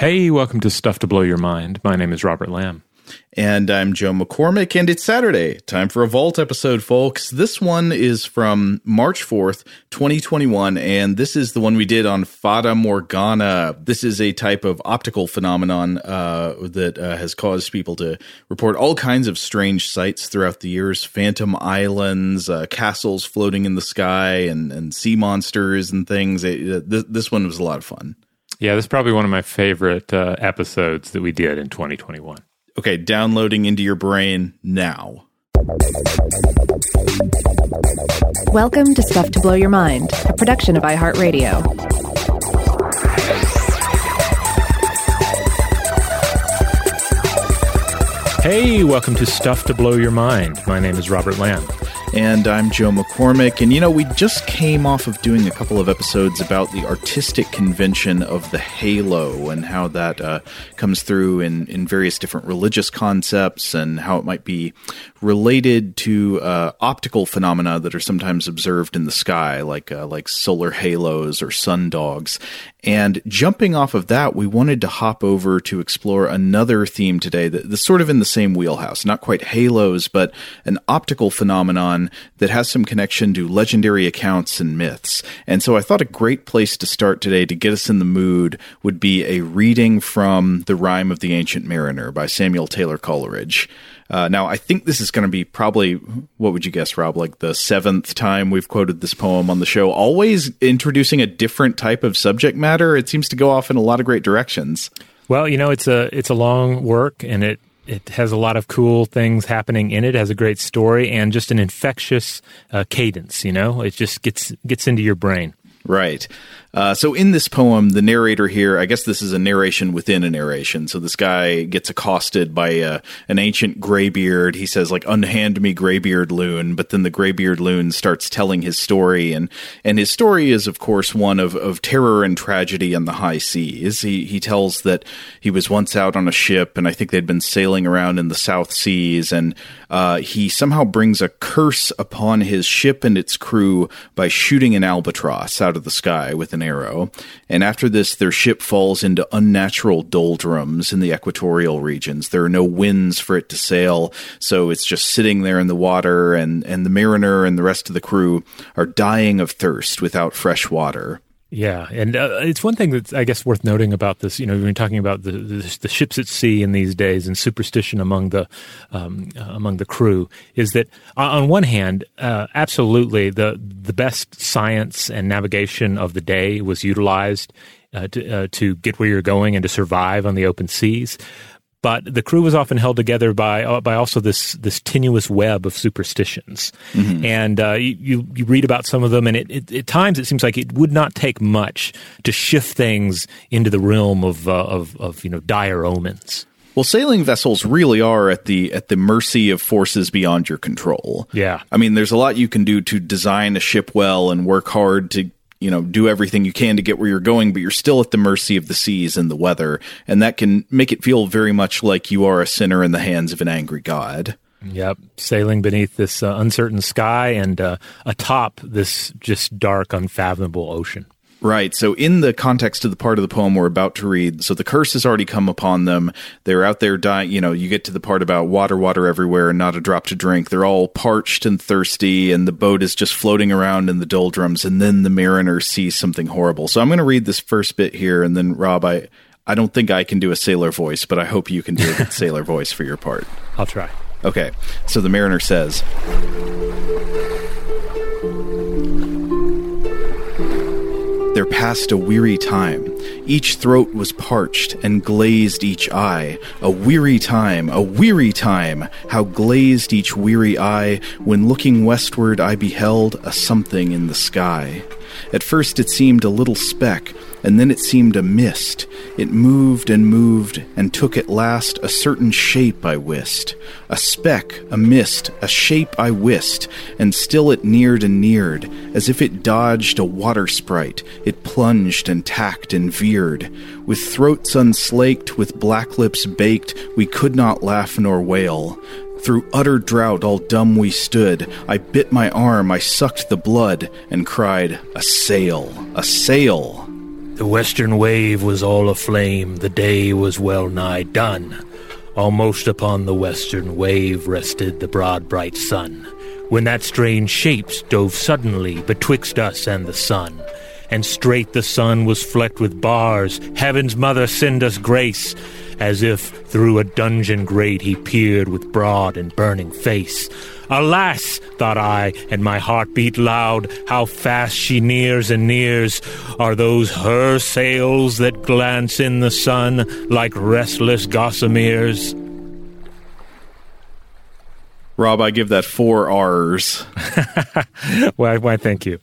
Hey, welcome to Stuff to Blow Your Mind. My name is Robert Lamb. And I'm Joe McCormick, and it's Saturday. Time for a Vault episode, folks. This one is from March 4th, 2021, and this is the one we did on Fata Morgana. This is a type of optical phenomenon uh, that uh, has caused people to report all kinds of strange sights throughout the years phantom islands, uh, castles floating in the sky, and, and sea monsters and things. It, uh, this one was a lot of fun. Yeah, this is probably one of my favorite uh, episodes that we did in 2021. Okay, downloading into your brain now. Welcome to Stuff to Blow Your Mind, a production of iHeartRadio. Hey, welcome to Stuff to Blow Your Mind. My name is Robert Lamb. And I'm Joe McCormick. And you know, we just came off of doing a couple of episodes about the artistic convention of the halo and how that uh, comes through in, in various different religious concepts and how it might be related to uh, optical phenomena that are sometimes observed in the sky, like uh, like solar halos or sundogs. And jumping off of that, we wanted to hop over to explore another theme today that, that's sort of in the same wheelhouse, not quite halos, but an optical phenomenon that has some connection to legendary accounts and myths. And so I thought a great place to start today to get us in the mood would be a reading from The Rime of the Ancient Mariner by Samuel Taylor Coleridge. Uh, now, I think this is going to be probably, what would you guess, Rob, like the seventh time we've quoted this poem on the show, always introducing a different type of subject matter. It seems to go off in a lot of great directions. Well, you know, it's a it's a long work and it it has a lot of cool things happening in it. it has a great story and just an infectious uh, cadence. You know, it just gets gets into your brain. Right. Uh, so in this poem, the narrator here, I guess this is a narration within a narration. So this guy gets accosted by uh, an ancient graybeard. He says, like, unhand me graybeard loon. But then the graybeard loon starts telling his story. And, and his story is, of course, one of, of terror and tragedy on the high seas. He, he tells that he was once out on a ship and I think they'd been sailing around in the South Seas. And uh, he somehow brings a curse upon his ship and its crew by shooting an albatross out of the sky with an an arrow, and after this, their ship falls into unnatural doldrums in the equatorial regions. There are no winds for it to sail, so it's just sitting there in the water, and, and the mariner and the rest of the crew are dying of thirst without fresh water. Yeah, and uh, it's one thing that's I guess worth noting about this. You know, we're talking about the, the, the ships at sea in these days and superstition among the um, uh, among the crew is that uh, on one hand, uh, absolutely the the best science and navigation of the day was utilized uh, to, uh, to get where you're going and to survive on the open seas but the crew was often held together by uh, by also this this tenuous web of superstitions, mm-hmm. and uh, you you read about some of them, and it, it, at times it seems like it would not take much to shift things into the realm of uh, of, of you know dire omens. Well, sailing vessels really are at the at the mercy of forces beyond your control. Yeah. I mean, there's a lot you can do to design a ship well and work hard to you know do everything you can to get where you're going but you're still at the mercy of the seas and the weather. And that can make it feel very much like you are a sinner in the hands of an angry god. Yep, sailing beneath this uh, uncertain sky and uh, atop this just dark, unfathomable ocean. Right. So, in the context of the part of the poem we're about to read, so the curse has already come upon them. They're out there dying. You know, you get to the part about water, water everywhere, and not a drop to drink. They're all parched and thirsty, and the boat is just floating around in the doldrums. And then the mariner sees something horrible. So, I'm going to read this first bit here, and then, Rob, I, I don't think I can do a sailor voice, but I hope you can do a sailor voice for your part. I'll try. Okay. So, the mariner says. Passed a weary time. Each throat was parched and glazed each eye. A weary time, a weary time, how glazed each weary eye when looking westward I beheld a something in the sky. At first it seemed a little speck, and then it seemed a mist. It moved and moved, and took at last a certain shape I wist. A speck, a mist, a shape I wist, and still it neared and neared, as if it dodged a water sprite. It plunged and tacked and veered. With throats unslaked, with black lips baked, we could not laugh nor wail. Through utter drought, all dumb we stood. I bit my arm, I sucked the blood, and cried, A sail, a sail. The western wave was all aflame, the day was well nigh done. Almost upon the western wave rested the broad bright sun, when that strange shape dove suddenly betwixt us and the sun. And straight the sun was flecked with bars, heaven's mother send us grace, as if through a dungeon grate he peered with broad and burning face. Alas, thought I, and my heart beat loud, how fast she nears and nears. Are those her sails that glance in the sun like restless gossameres? Rob, I give that four R's. why, why, thank you.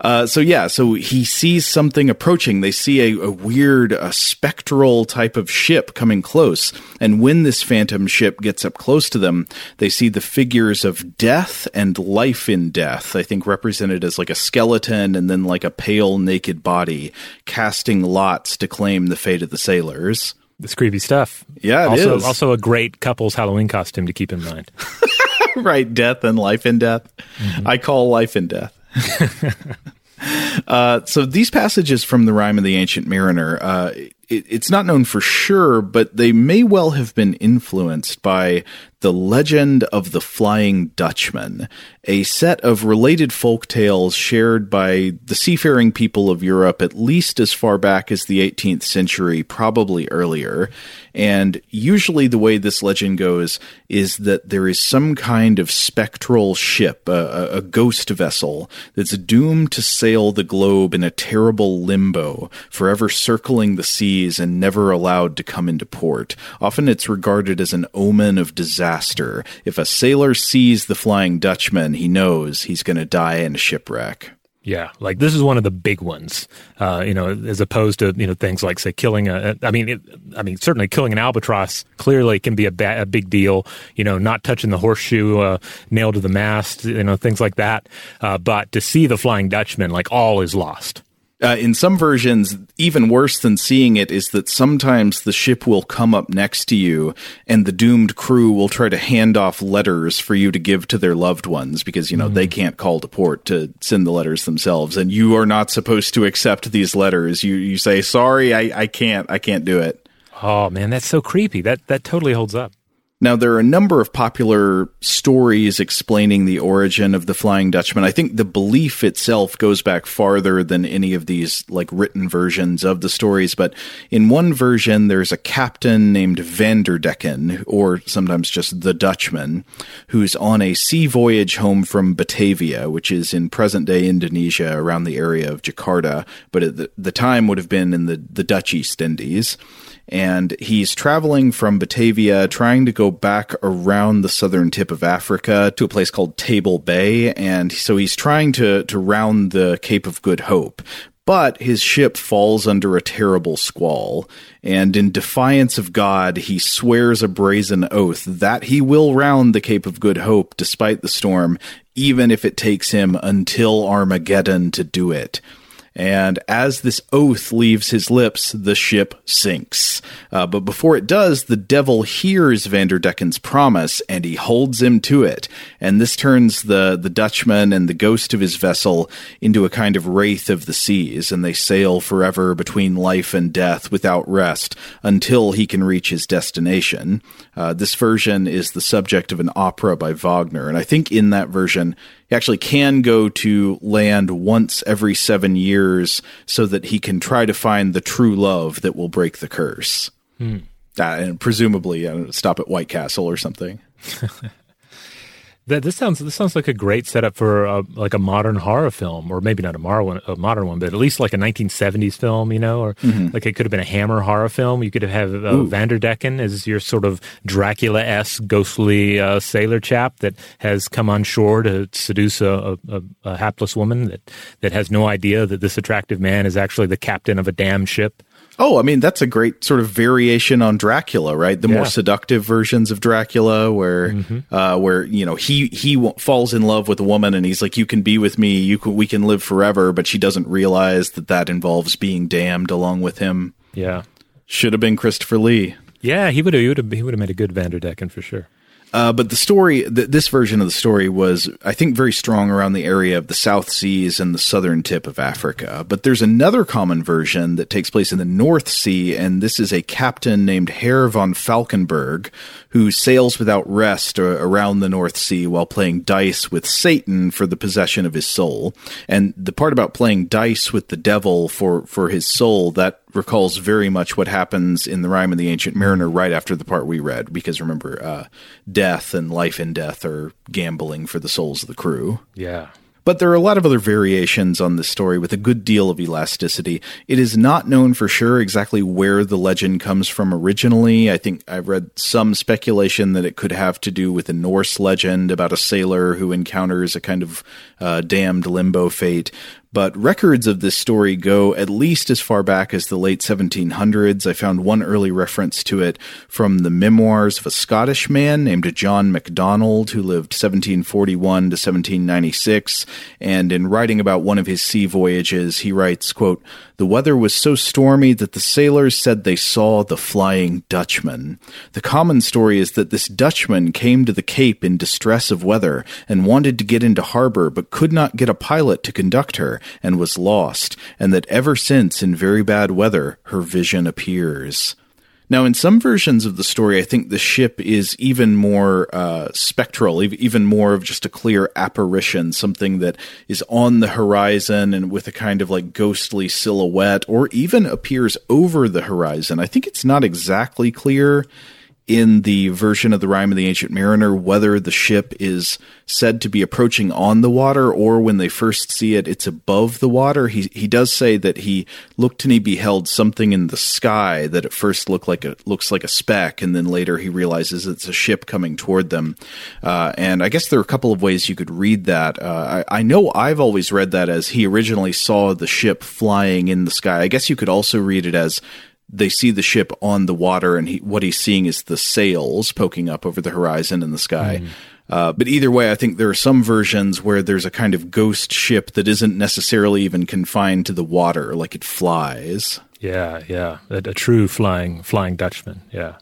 Uh, so yeah, so he sees something approaching. They see a, a weird, a spectral type of ship coming close, and when this phantom ship gets up close to them, they see the figures of death and life in death. I think represented as like a skeleton and then like a pale, naked body, casting lots to claim the fate of the sailors. It's creepy stuff. Yeah, also, is. Also, a great couple's Halloween costume to keep in mind. right, death and life in death. Mm-hmm. I call life in death. uh, so these passages from the Rime of the Ancient Mariner, uh, it, it's not known for sure, but they may well have been influenced by the Legend of the Flying Dutchman, a set of related folk tales shared by the seafaring people of Europe at least as far back as the 18th century, probably earlier. And usually, the way this legend goes is that there is some kind of spectral ship, a, a ghost vessel, that's doomed to sail the globe in a terrible limbo, forever circling the seas and never allowed to come into port. Often it's regarded as an omen of disaster disaster. If a sailor sees the Flying Dutchman, he knows he's going to die in a shipwreck. Yeah, like this is one of the big ones, uh, you know, as opposed to you know things like say killing a. I mean, it, I mean certainly killing an albatross clearly can be a, ba- a big deal. You know, not touching the horseshoe uh, nailed to the mast, you know, things like that. Uh, but to see the Flying Dutchman, like all is lost. Uh, in some versions, even worse than seeing it is that sometimes the ship will come up next to you and the doomed crew will try to hand off letters for you to give to their loved ones because, you know, mm. they can't call to port to send the letters themselves. And you are not supposed to accept these letters. You, you say, sorry, I, I can't, I can't do it. Oh man, that's so creepy. That, that totally holds up. Now, there are a number of popular stories explaining the origin of the Flying Dutchman. I think the belief itself goes back farther than any of these like written versions of the stories. But in one version, there's a captain named Vanderdecken, or sometimes just the Dutchman, who's on a sea voyage home from Batavia, which is in present day Indonesia around the area of Jakarta, but at the, the time would have been in the, the Dutch East Indies and he's traveling from Batavia, trying to go back around the southern tip of Africa to a place called Table Bay, and so he's trying to to round the Cape of Good Hope. But his ship falls under a terrible squall, and in defiance of God, he swears a brazen oath that he will round the Cape of Good Hope despite the storm, even if it takes him until Armageddon to do it and as this oath leaves his lips, the ship sinks. Uh, but before it does, the devil hears Vanderdecken's promise and he holds him to it. And this turns the, the Dutchman and the ghost of his vessel into a kind of wraith of the seas, and they sail forever between life and death without rest until he can reach his destination. Uh, this version is the subject of an opera by Wagner, and I think in that version, he actually can go to land once every seven years so that he can try to find the true love that will break the curse. Hmm. Uh, and presumably uh, stop at White Castle or something. That this sounds this sounds like a great setup for a, like a modern horror film, or maybe not a modern one, a modern one, but at least like a 1970s film, you know, or mm-hmm. like it could have been a Hammer horror film. You could have uh, Vanderdecken as your sort of Dracula esque ghostly uh, sailor chap that has come on shore to seduce a, a, a hapless woman that that has no idea that this attractive man is actually the captain of a damn ship. Oh, I mean that's a great sort of variation on Dracula, right? The yeah. more seductive versions of Dracula, where mm-hmm. uh, where you know he he falls in love with a woman and he's like, "You can be with me, you can, we can live forever," but she doesn't realize that that involves being damned along with him. Yeah, should have been Christopher Lee. Yeah, he would have he would have he would have made a good Vanderdecken for sure. Uh, but the story, th- this version of the story was, I think, very strong around the area of the South Seas and the southern tip of Africa. But there's another common version that takes place in the North Sea, and this is a captain named Herr von Falkenberg who sails without rest around the North Sea while playing dice with Satan for the possession of his soul. And the part about playing dice with the devil for, for his soul, that recalls very much what happens in the Rime of the Ancient Mariner right after the part we read, because remember, uh, death and life and death are gambling for the souls of the crew. Yeah. But there are a lot of other variations on this story with a good deal of elasticity. It is not known for sure exactly where the legend comes from originally. I think I've read some speculation that it could have to do with a Norse legend about a sailor who encounters a kind of uh, damned limbo fate but records of this story go at least as far back as the late 1700s. I found one early reference to it from the memoirs of a Scottish man named John MacDonald, who lived 1741 to 1796. And in writing about one of his sea voyages, he writes, quote, The weather was so stormy that the sailors said they saw the Flying Dutchman. The common story is that this Dutchman came to the Cape in distress of weather and wanted to get into harbor, but could not get a pilot to conduct her and was lost, and that ever since, in very bad weather, her vision appears. Now, in some versions of the story, I think the ship is even more uh, spectral, even more of just a clear apparition, something that is on the horizon and with a kind of like ghostly silhouette, or even appears over the horizon. I think it's not exactly clear in the version of the Rime of the Ancient Mariner whether the ship is said to be approaching on the water or when they first see it, it's above the water. He he does say that he looked and he beheld something in the sky that at first looked like a looks like a speck, and then later he realizes it's a ship coming toward them. Uh, and I guess there are a couple of ways you could read that. Uh, I, I know I've always read that as he originally saw the ship flying in the sky. I guess you could also read it as they see the ship on the water, and he, what he's seeing is the sails poking up over the horizon in the sky. Mm. Uh, but either way, I think there are some versions where there's a kind of ghost ship that isn't necessarily even confined to the water, like it flies. Yeah, yeah, a, a true flying flying Dutchman. Yeah.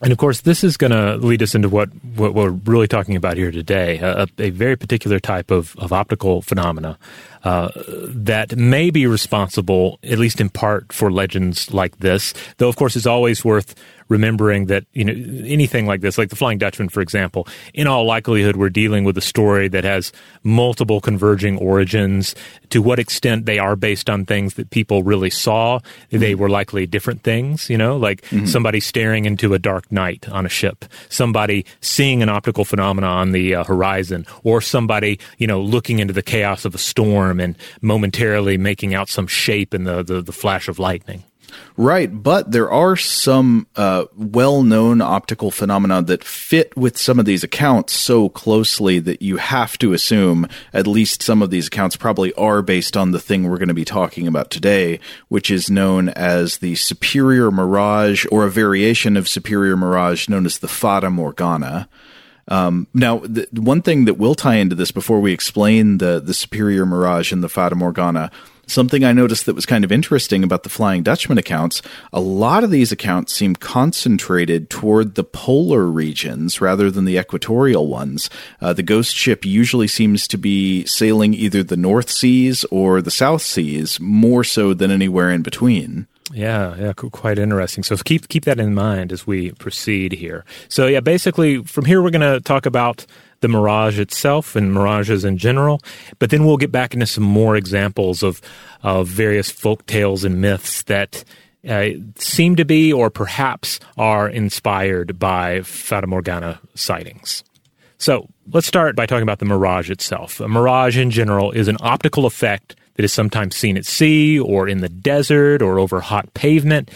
And of course, this is going to lead us into what, what we're really talking about here today a, a very particular type of, of optical phenomena uh, that may be responsible, at least in part, for legends like this. Though, of course, it's always worth remembering that you know anything like this, like the Flying Dutchman, for example, in all likelihood, we're dealing with a story that has multiple converging origins. To what extent they are based on things that people really saw, mm-hmm. they were likely different things. You know, like mm-hmm. somebody staring into a dark night on a ship, somebody seeing an optical phenomena on the uh, horizon, or somebody you know looking into the chaos of a storm and momentarily making out some shape in the, the, the flash of lightning. Right, but there are some uh, well-known optical phenomena that fit with some of these accounts so closely that you have to assume at least some of these accounts probably are based on the thing we're going to be talking about today, which is known as the superior mirage or a variation of superior mirage known as the fata morgana. Um, now, the, one thing that will tie into this before we explain the the superior mirage and the fata morgana Something I noticed that was kind of interesting about the Flying Dutchman accounts, a lot of these accounts seem concentrated toward the polar regions rather than the equatorial ones. Uh, the ghost ship usually seems to be sailing either the North Seas or the South Seas, more so than anywhere in between. Yeah, yeah, quite interesting. So keep keep that in mind as we proceed here. So yeah, basically from here we're going to talk about the mirage itself and mirages in general, but then we'll get back into some more examples of of various folk tales and myths that uh, seem to be or perhaps are inspired by Fata Morgana sightings. So let's start by talking about the mirage itself. A mirage in general is an optical effect that is sometimes seen at sea or in the desert or over hot pavement.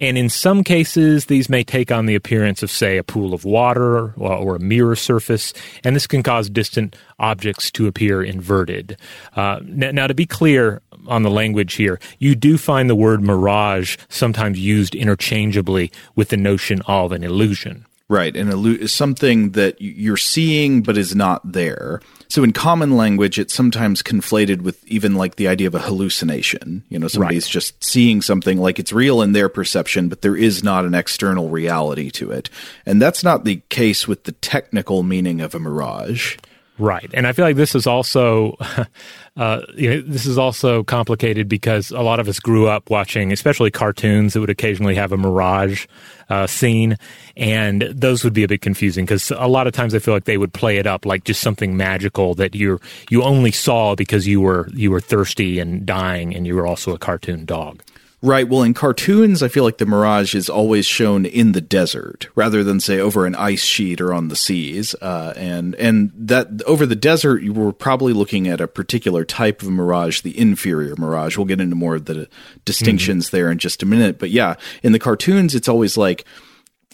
And in some cases, these may take on the appearance of, say, a pool of water or, a mirror surface, and this can cause distant objects to appear inverted. Uh, now, now, to be clear on the language here, you do find the word mirage sometimes used interchangeably with the notion of an illusion. Right, and illu- something that you're seeing but is not there. So in common language, it's sometimes conflated with even like the idea of a hallucination. You know, somebody's Right. just seeing something like it's real in their perception, but there is not an external reality to it. And that's not the case with the technical meaning of a mirage. Right, and I feel like this is also, uh, you know, this is also complicated because a lot of us grew up watching, especially cartoons that would occasionally have a mirage uh, scene, and those would be a bit confusing because a lot of times I feel like they would play it up like just something magical that you you only saw because you were you were thirsty and dying, and you were also a cartoon dog. Right. Well, in cartoons, I feel like the mirage is always shown in the desert rather than say over an ice sheet or on the seas. Uh, and and that over the desert, you were probably looking at a particular type of mirage, the inferior mirage. We'll get into more of the distinctions there in just a minute. But yeah, in the cartoons, it's always like.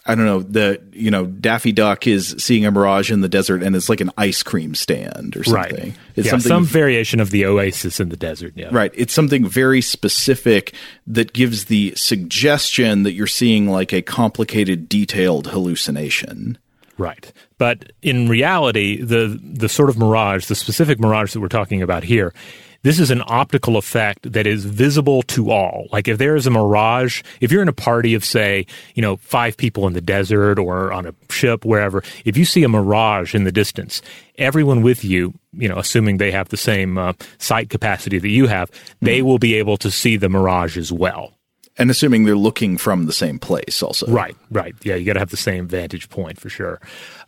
I don't know, the you know, Daffy Duck is seeing a mirage in the desert and it's like an ice cream stand or something. Right. It's yeah, something some variation of the oasis in the desert. Yeah. Right. It's something very specific that gives the suggestion that you're seeing like a complicated, detailed hallucination. Right. But in reality, the the sort of mirage, the specific mirage that we're talking about here, this is an optical effect that is visible to all. Like if there is a mirage, if you're in a party of say, you know, five people in the desert or on a ship wherever, if you see a mirage in the distance, everyone with you, you know, assuming they have the same uh, sight capacity that you have, they will be able to see the mirage as well. And assuming they're looking from the same place also. Right, right. Yeah, you got to have the same vantage point for sure.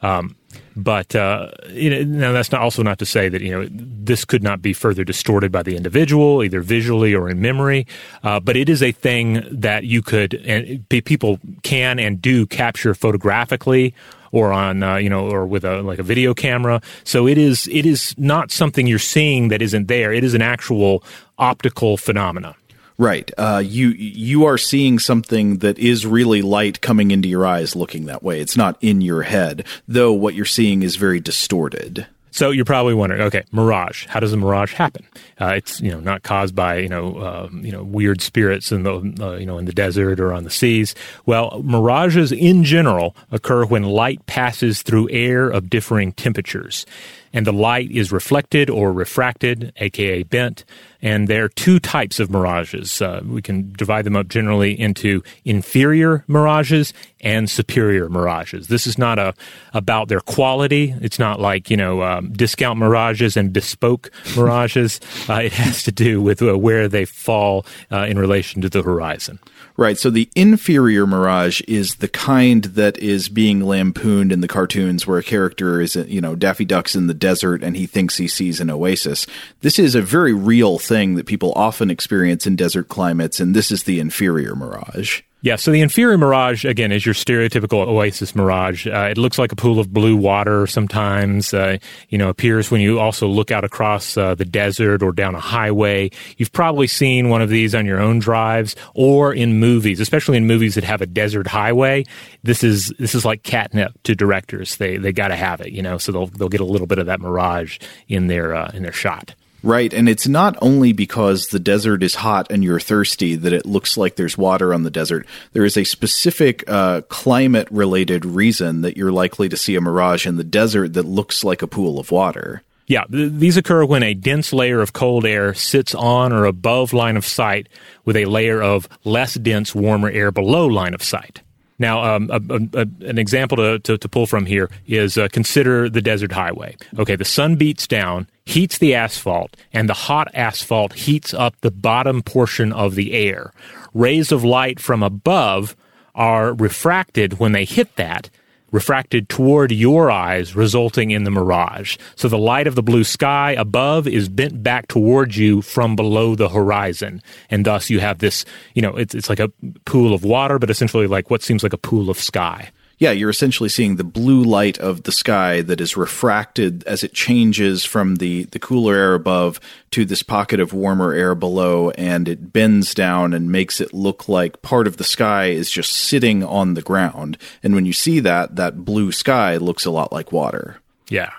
Um, but uh, you know, now that's not also not to say that you know this could not be further distorted by the individual, either visually or in memory. Uh, but it is a thing that you could and people can and do capture photographically or on uh, you know or with a like a video camera. So it is it is not something you're seeing that isn't there. It is an actual optical phenomena. Right. Uh, you you are seeing something that is really light coming into your eyes looking that way. It's not in your head, though what you're seeing is very distorted. So you're probably wondering, okay, mirage. How does a mirage happen? Uh, it's you know not caused by you know um, you know weird spirits in the uh, you know in the desert or on the seas. Well, mirages in general occur when light passes through air of differing temperatures, and the light is reflected or refracted, aka bent. And there are two types of mirages. Uh, we can divide them up generally into inferior mirages and superior mirages. This is not a about their quality. It's not like you know um, discount mirages and bespoke mirages. Uh, it has to do with uh, where they fall uh, in relation to the horizon. Right. So the inferior mirage is the kind that is being lampooned in the cartoons where a character is, you know, Daffy Duck's in the desert and he thinks he sees an oasis. This is a very real thing that people often experience in desert climates, and this is the inferior mirage. Yeah, so the inferior mirage, again, is your stereotypical oasis mirage. Uh, it looks like a pool of blue water sometimes, uh, you know, appears when you also look out across uh, the desert or down a highway. You've probably seen one of these on your own drives or in movies, especially in movies that have a desert highway. This is, this is like catnip to directors. They, they gotta have it, you know, so they'll, they'll get a little bit of that mirage in their, uh, in their shot. Right, and it's not only because the desert is hot and you're thirsty that it looks like there's water on the desert. There is a specific uh, climate related reason that you're likely to see a mirage in the desert that looks like a pool of water. Yeah, th- these occur when a dense layer of cold air sits on or above line of sight with a layer of less dense, warmer air below line of sight. Now, um, a, a, an example to, to, to, pull from here is uh, consider the desert highway. Okay, the sun beats down, heats the asphalt, and the hot asphalt heats up the bottom portion of the air. Rays of light from above are refracted when they hit that, refracted toward your eyes, resulting in the mirage. So the light of the blue sky above is bent back towards you from below the horizon. And thus you have this, you know, it's, it's like a pool of water, but essentially like what seems like a pool of sky. Yeah, you're essentially seeing the blue light of the sky that is refracted as it changes from the, the cooler air above to this pocket of warmer air below, and it bends down and makes it look like part of the sky is just sitting on the ground. And when you see that, that blue sky looks a lot like water. Yeah.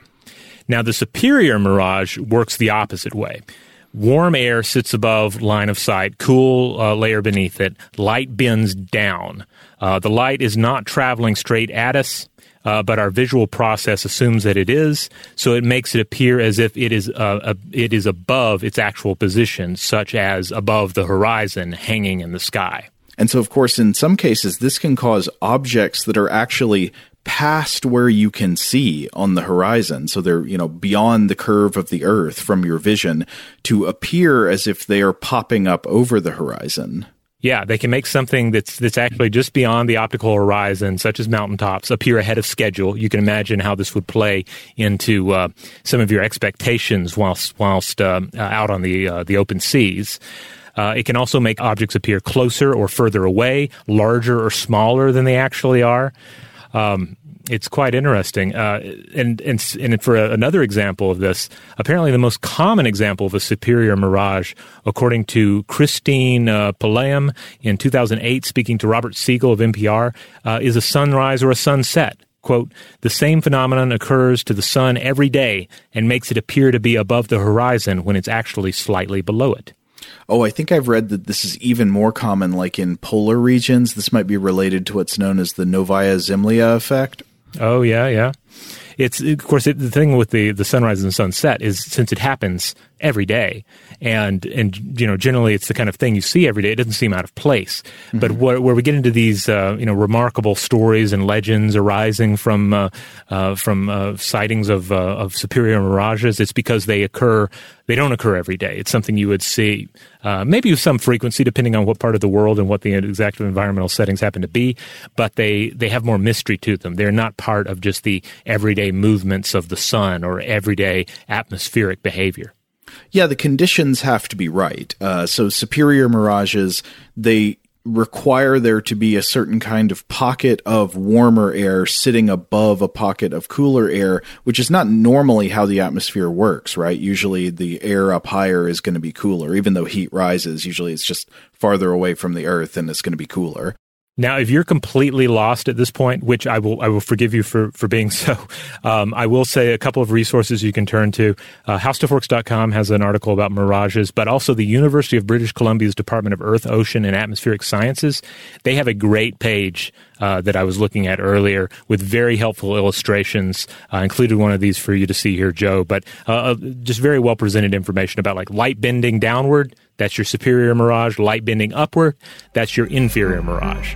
Now, the superior mirage works the opposite way. Warm air sits above line of sight, cool uh, layer beneath it. Light bends down. Uh, the light is not traveling straight at us. Uh, but our visual process assumes that it is, so it makes it appear as if it is uh, a, it is above its actual position, such as above the horizon, hanging in the sky. And so, of course, in some cases, this can cause objects that are actually past where you can see on the horizon. So they're, you know, beyond the curve of the earth from your vision to appear as if they are popping up over the horizon. Yeah, they can make something that's that's actually just beyond the optical horizon, such as mountaintops, appear ahead of schedule. You can imagine how this would play into uh, some of your expectations whilst whilst uh, out on the uh, the open seas. Uh, it can also make objects appear closer or further away, larger or smaller than they actually are. Um, it's quite interesting. Uh, and, and, and for a, another example of this, apparently the most common example of a superior mirage, according to Christine uh, Pulliam in 2008, speaking to Robert Siegel of NPR, uh, is a sunrise or a sunset. Quote, the same phenomenon occurs to the sun every day and makes it appear to be above the horizon when it's actually slightly below it. Oh, I think I've read that this is even more common, like in polar regions. This might be related to what's known as the Novaya Zemlya effect. Oh yeah, yeah. It's of course it, the thing with the the sunrise and sunset is since it happens every day, and and you know generally it's the kind of thing you see every day. It doesn't seem out of place. Mm-hmm. But where, where, we get into these uh, you know remarkable stories and legends arising from uh, uh, from uh, sightings of uh, of superior mirages, it's because they occur. They don't occur every day. It's something you would see uh, maybe with some frequency, depending on what part of the world and what the exact environmental settings happen to be. But they they have more mystery to them. They're not part of just the everyday movements of the sun or everyday atmospheric behavior. Yeah, the conditions have to be right. Uh, so superior mirages, they require there to be a certain kind of pocket of warmer air sitting above a pocket of cooler air, which is not normally how the atmosphere works, right? Usually the air up higher is going to be cooler, even though heat rises. Usually it's just farther away from the earth and it's going to be cooler. Now, if you're completely lost at this point, which I will, I will forgive you for, for being so, um, I will say a couple of resources you can turn to. Uh, HowStuffWorks.com has an article about mirages, but also the University of British Columbia's Department of Earth, Ocean, and Atmospheric Sciences. They have a great page uh, that I was looking at earlier with very helpful illustrations. I uh, included one of these for you to see here, Joe, but uh, uh, just very well presented information about like light bending downward that's your superior mirage. Light bending upward, that's your inferior mirage.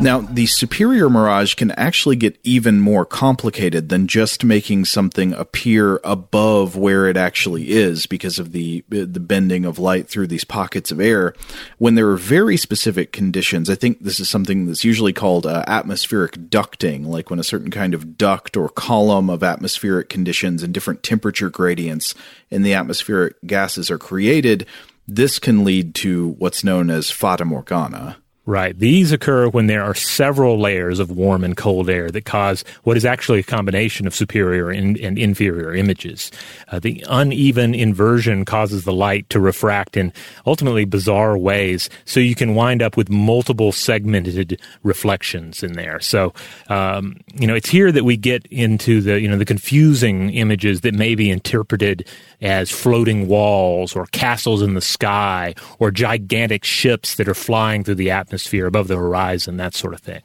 Now, the superior mirage can actually get even more complicated than just making something appear above where it actually is because of the the bending of light through these pockets of air. When there are very specific conditions, I think this is something that's usually called uh, atmospheric ducting, like when a certain kind of duct or column of atmospheric conditions and different temperature gradients in the atmospheric gases are created. This can lead to what's known as fata morgana. Right. These occur when there are several layers of warm and cold air that cause what is actually a combination of superior and, and inferior images. Uh, the uneven inversion causes the light to refract in ultimately bizarre ways, so you can wind up with multiple segmented reflections in there. So, um, you know, it's here that we get into the, you know, the confusing images that may be interpreted as floating walls or castles in the sky or gigantic ships that are flying through the atmosphere above the horizon, that sort of thing.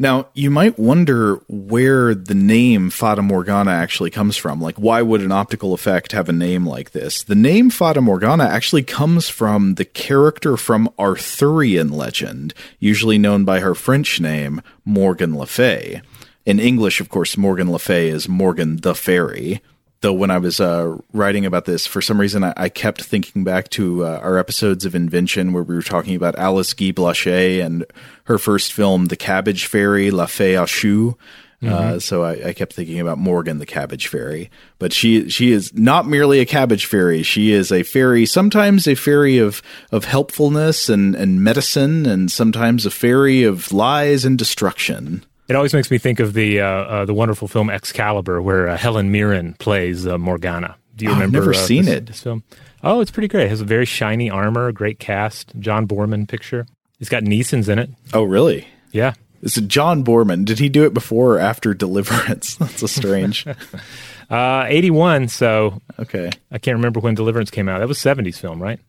Now, you might wonder where the name Fata Morgana actually comes from. Like, why would an optical effect have a name like this? The name Fata Morgana actually comes from the character from Arthurian legend, usually known by her French name, Morgan Le Fay. In English, of course, Morgan Le Fay is Morgan the Fairy though when I was uh, writing about this, for some reason I, I kept thinking back to uh, our episodes of Invention where we were talking about Alice Guy Blaché and her first film, The Cabbage Fairy, La Fée aux Choux. Uh, mm-hmm. Uh, so I, I, kept thinking about Morgan, the cabbage fairy, but she she is not merely a cabbage fairy. She is a fairy, sometimes a fairy of of helpfulness and and medicine, and sometimes a fairy of lies and destruction. It always makes me think of the uh, uh, the wonderful film Excalibur, where uh, Helen Mirren plays uh, Morgana. Do you oh, remember? I've never uh, seen this, it. This film. Oh, it's pretty great. It has a very shiny armor, great cast. John Boorman picture. It's got Neeson's in it. Oh, really? Yeah, Is it John Boorman? Did he do it before or after Deliverance? That's a strange. uh, 81, so okay. I can't remember when Deliverance came out. That was 70s film, right?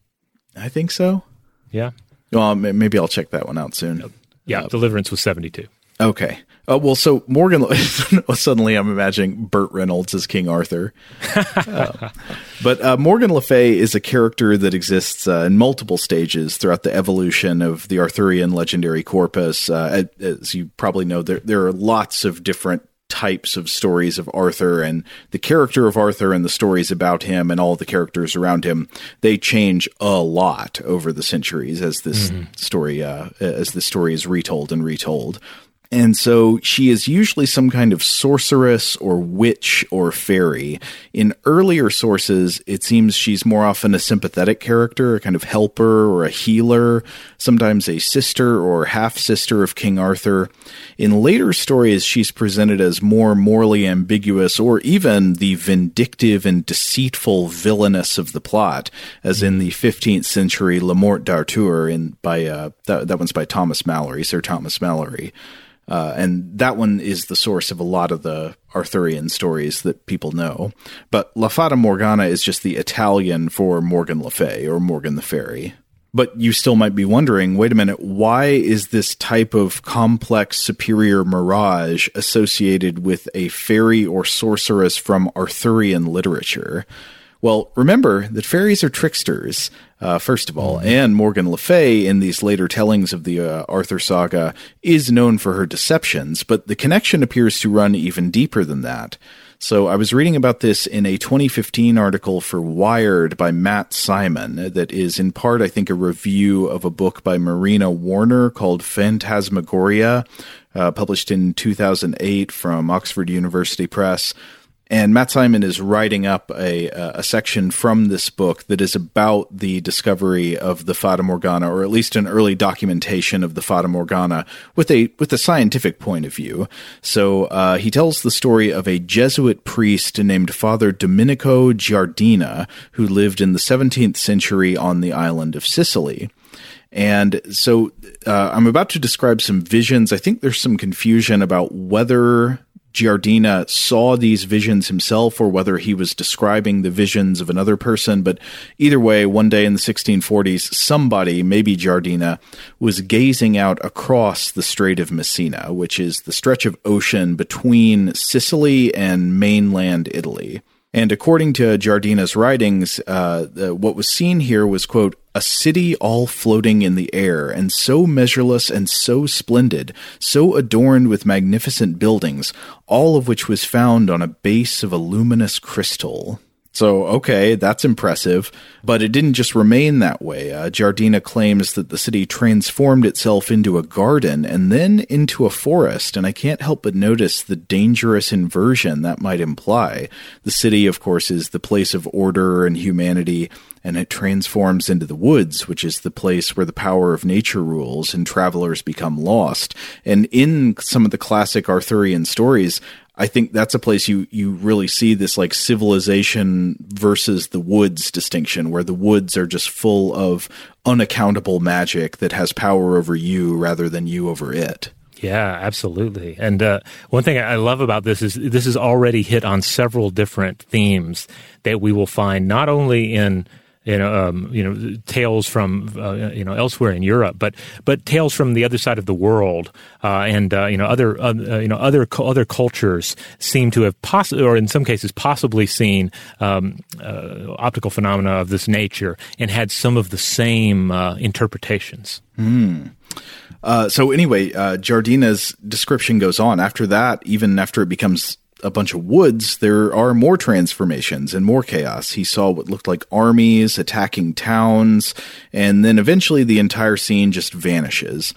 I think so. Yeah. Well, maybe I'll check that one out soon. Yeah, uh, Deliverance was 72. Okay. Uh, well, so Morgan, suddenly I'm imagining Burt Reynolds as King Arthur. uh, but uh, Morgan Le Fay is a character that exists uh, in multiple stages throughout the evolution of the Arthurian legendary corpus. Uh, as you probably know, there, there are lots of different types of stories of Arthur and the character of Arthur and the stories about him and all the characters around him they change a lot over the centuries as this mm-hmm. story uh, as the story is retold and retold and so she is usually some kind of sorceress or witch or fairy. In earlier sources, it seems she's more often a sympathetic character, a kind of helper or a healer, sometimes a sister or half sister of King Arthur. In later stories, she's presented as more morally ambiguous or even the vindictive and deceitful villainess of the plot, as in the 15th century La Morte d'Arthur in by uh, that, that one's by Thomas Malory, Sir Thomas Malory. Uh, and that one is the source of a lot of the Arthurian stories that people know. But La Fata Morgana is just the Italian for Morgan Le Fay or Morgan the Fairy. But you still might be wondering wait a minute, why is this type of complex superior mirage associated with a fairy or sorceress from Arthurian literature? Well, remember that fairies are tricksters, uh, first of all, and Morgan Le Fay in these later tellings of the uh, Arthur saga is known for her deceptions, but the connection appears to run even deeper than that. So I was reading about this in a 2015 article for Wired by Matt Simon that is in part, I think, a review of a book by Marina Warner called Phantasmagoria, uh, published in 2008 from Oxford University Press. And Matt Simon is writing up a, a section from this book that is about the discovery of the Fata Morgana, or at least an early documentation of the Fata Morgana, with a with a scientific point of view. So uh, he tells the story of a Jesuit priest named Father Domenico Giardina, who lived in the 17th century on the island of Sicily. And so uh, I'm about to describe some visions. I think there's some confusion about whether Giardina saw these visions himself or whether he was describing the visions of another person. But either way, one day in the 1640s, somebody, maybe Giardina, was gazing out across the Strait of Messina, which is the stretch of ocean between Sicily and mainland Italy. And according to Giardina's writings, uh, the, what was seen here was, quote, a city all floating in the air, and so measureless and so splendid, so adorned with magnificent buildings, all of which was found on a base of a luminous crystal. So, okay, that's impressive, but it didn't just remain that way. Uh, Giardina claims that the city transformed itself into a garden and then into a forest, and I can't help but notice the dangerous inversion that might imply. The city, of course, is the place of order and humanity, and it transforms into the woods, which is the place where the power of nature rules and travelers become lost. And in some of the classic Arthurian stories, I think that's a place you you really see this like civilization versus the woods distinction, where the woods are just full of unaccountable magic that has power over you rather than you over it. Yeah, absolutely. And uh, one thing I love about this is this is already hit on several different themes that we will find not only in you know, um, you know, tales from uh, you know elsewhere in Europe, but but tales from the other side of the world, uh, and uh, you know other uh, you know other other cultures seem to have possibly, or in some cases, possibly seen um, uh, optical phenomena of this nature and had some of the same uh, interpretations. Mm. so anyway, Giardina's description goes on. After that, even after it becomes a bunch of woods, there are more transformations and more chaos. He saw what looked like armies attacking towns, and then eventually the entire scene just vanishes.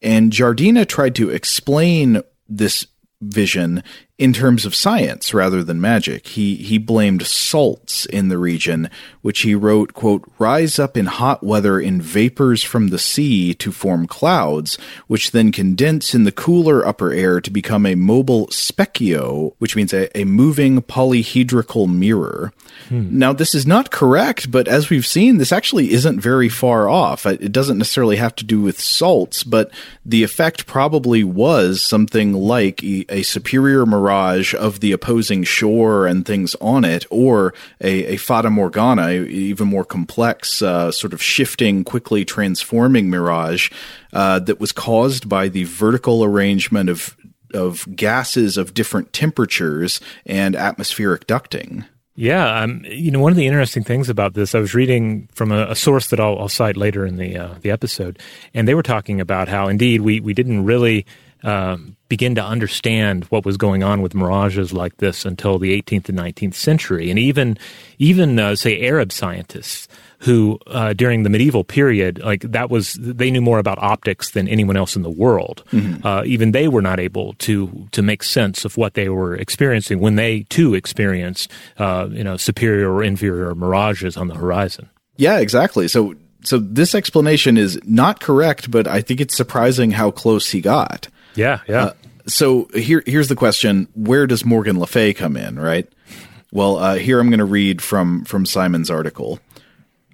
And Giardina tried to explain this vision in terms of science rather than magic. He he blamed salts in the region, which he wrote, quote, rise up in hot weather in vapors from the sea to form clouds, which then condense in the cooler upper air to become a mobile specchio, which means a, a moving polyhedrical mirror. Hmm. Now, this is not correct, but as we've seen, this actually isn't very far off. It doesn't necessarily have to do with salts, but the effect probably was something like a superior mirage of the opposing shore and things on it, or a, a Fata Morgana, even more complex, uh, sort of shifting, quickly transforming mirage uh, that was caused by the vertical arrangement of of gases of different temperatures and atmospheric ducting. Yeah, um, you know, one of the interesting things about this, I was reading from a, a source that I'll, I'll, cite later in the uh, the episode, and they were talking about how indeed we we didn't really uh, begin to understand what was going on with mirages like this until the 18th and 19th century, and even even uh, say Arab scientists who uh, during the medieval period, like that was they knew more about optics than anyone else in the world. Mm-hmm. Uh, even they were not able to to make sense of what they were experiencing when they too experienced uh, you know superior or inferior mirages on the horizon. Yeah, exactly. So so this explanation is not correct, but I think it's surprising how close he got. Yeah, yeah. Uh, so here here's the question: Where does Morgan Le Fay come in? Right. Well, uh, here I'm going to read from from Simon's article.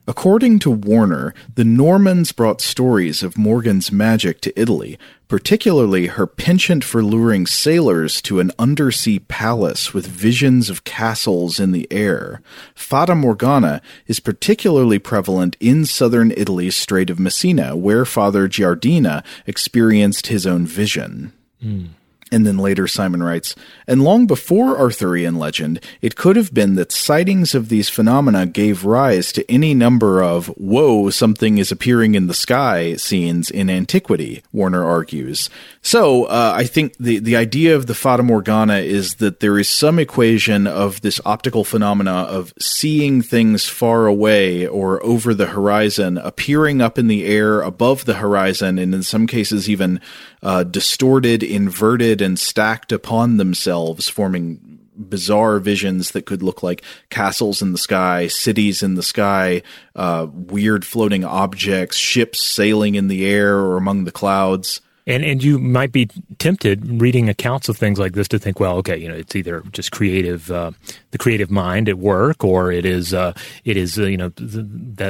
According to Warner, the Normans brought stories of Morgan's magic to Italy, particularly her penchant for luring sailors to an undersea palace with visions of castles in the air. Fata Morgana is particularly prevalent in southern Italy's Strait of Messina, where Father Giardina experienced his own vision. Mm. And then later Simon writes, and long before Arthurian legend, it could have been that sightings of these phenomena gave rise to any number of, whoa, something is appearing in the sky scenes in antiquity, Warner argues. So, uh, I think the, the idea of the Fata Morgana is that there is some equation of this optical phenomena of seeing things far away or over the horizon, appearing up in the air above the horizon, and in some cases even uh, distorted, inverted, and stacked upon themselves, forming bizarre visions that could look like castles in the sky, cities in the sky, uh, weird floating objects, ships sailing in the air or among the clouds. And and you might be tempted reading accounts of things like this to think, well, okay, you know, it's either just creative, uh, the creative mind at work, or it is uh, it is uh, you know the,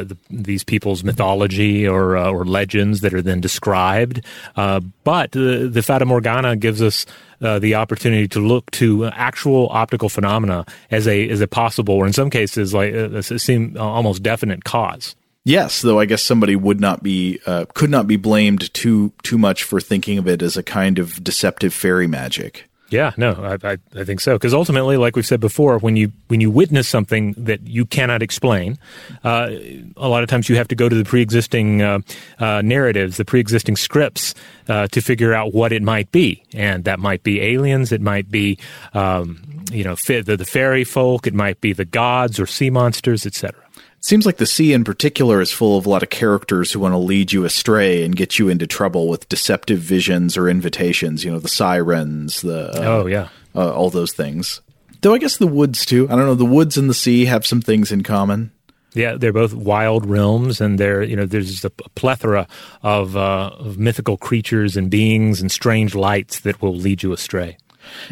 the, these people's mythology or uh, or legends that are then described. Uh, but the, the Fata Morgana gives us uh, the opportunity to look to actual optical phenomena as a as a possible, or in some cases, like uh, seem almost definite cause. Yes, though I guess somebody would not be uh, could not be blamed too too much for thinking of it as a kind of deceptive fairy magic. Yeah, no, I, I, I think so. Because ultimately, like we've said before, when you when you witness something that you cannot explain, uh, a lot of times you have to go to the pre-existing uh, uh, narratives, the pre-existing scripts, uh, to figure out what it might be, and that might be aliens, it might be, um, you know, the, the fairy folk, it might be the gods or sea monsters, etc seems like the sea in particular is full of a lot of characters who want to lead you astray and get you into trouble with deceptive visions or invitations. You know, the sirens, the uh, oh yeah, uh, all those things. Though I guess the woods too. I don't know. The woods and the sea have some things in common. Yeah, they're both wild realms, and they're you know there's a plethora of, uh, of mythical creatures and beings and strange lights that will lead you astray.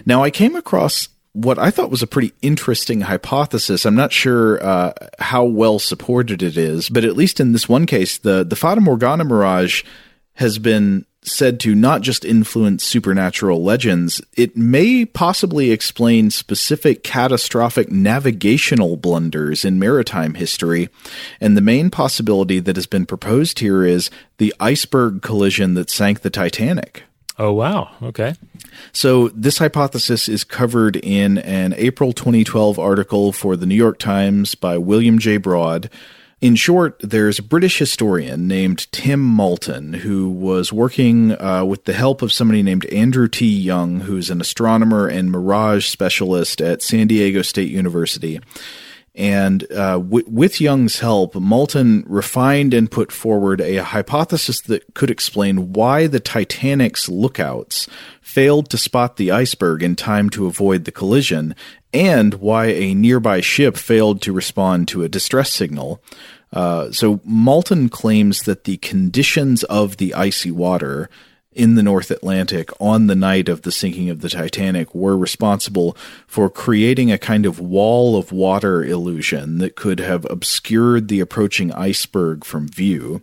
Now, I came across what I thought was a pretty interesting hypothesis. I'm not sure uh, how well supported it is, but at least in this one case, the the Fata Morgana mirage has been said to not just influence supernatural legends, it may possibly explain specific catastrophic navigational blunders in maritime history. And the main possibility that has been proposed here is the iceberg collision that sank the Titanic. Oh, wow. Okay. So, this hypothesis is covered in an April 2012 article for the New York Times by William J. Broad. In short, there's a British historian named Tim Maltin who was working uh, with the help of somebody named Andrew T. Young, who's an astronomer and mirage specialist at San Diego State University. And uh, w- with Young's help, Maltin refined and put forward a hypothesis that could explain why the Titanic's lookouts failed to spot the iceberg in time to avoid the collision, and why a nearby ship failed to respond to a distress signal. Uh, so Maltin claims that the conditions of the icy water in the North Atlantic on the night of the sinking of the Titanic were responsible for creating a kind of wall of water illusion that could have obscured the approaching iceberg from view.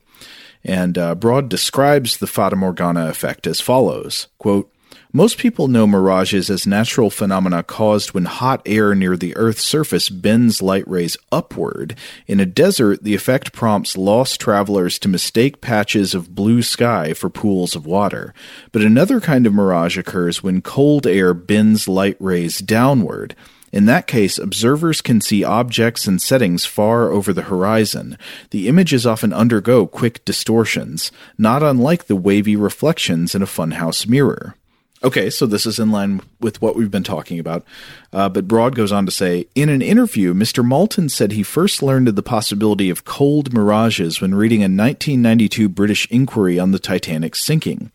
And uh, Broad describes the Fata Morgana effect as follows quote, most people know mirages as natural phenomena caused when hot air near the Earth's surface bends light rays upward. In a desert, the effect prompts lost travelers to mistake patches of blue sky for pools of water. But another kind of mirage occurs when cold air bends light rays downward. In that case, observers can see objects and settings far over the horizon. The images often undergo quick distortions, not unlike the wavy reflections in a funhouse mirror. Okay, so this is in line with what we've been talking about. Uh, but Broad goes on to say In an interview, Mr. Maltin said he first learned of the possibility of cold mirages when reading a 1992 British inquiry on the Titanic's sinking.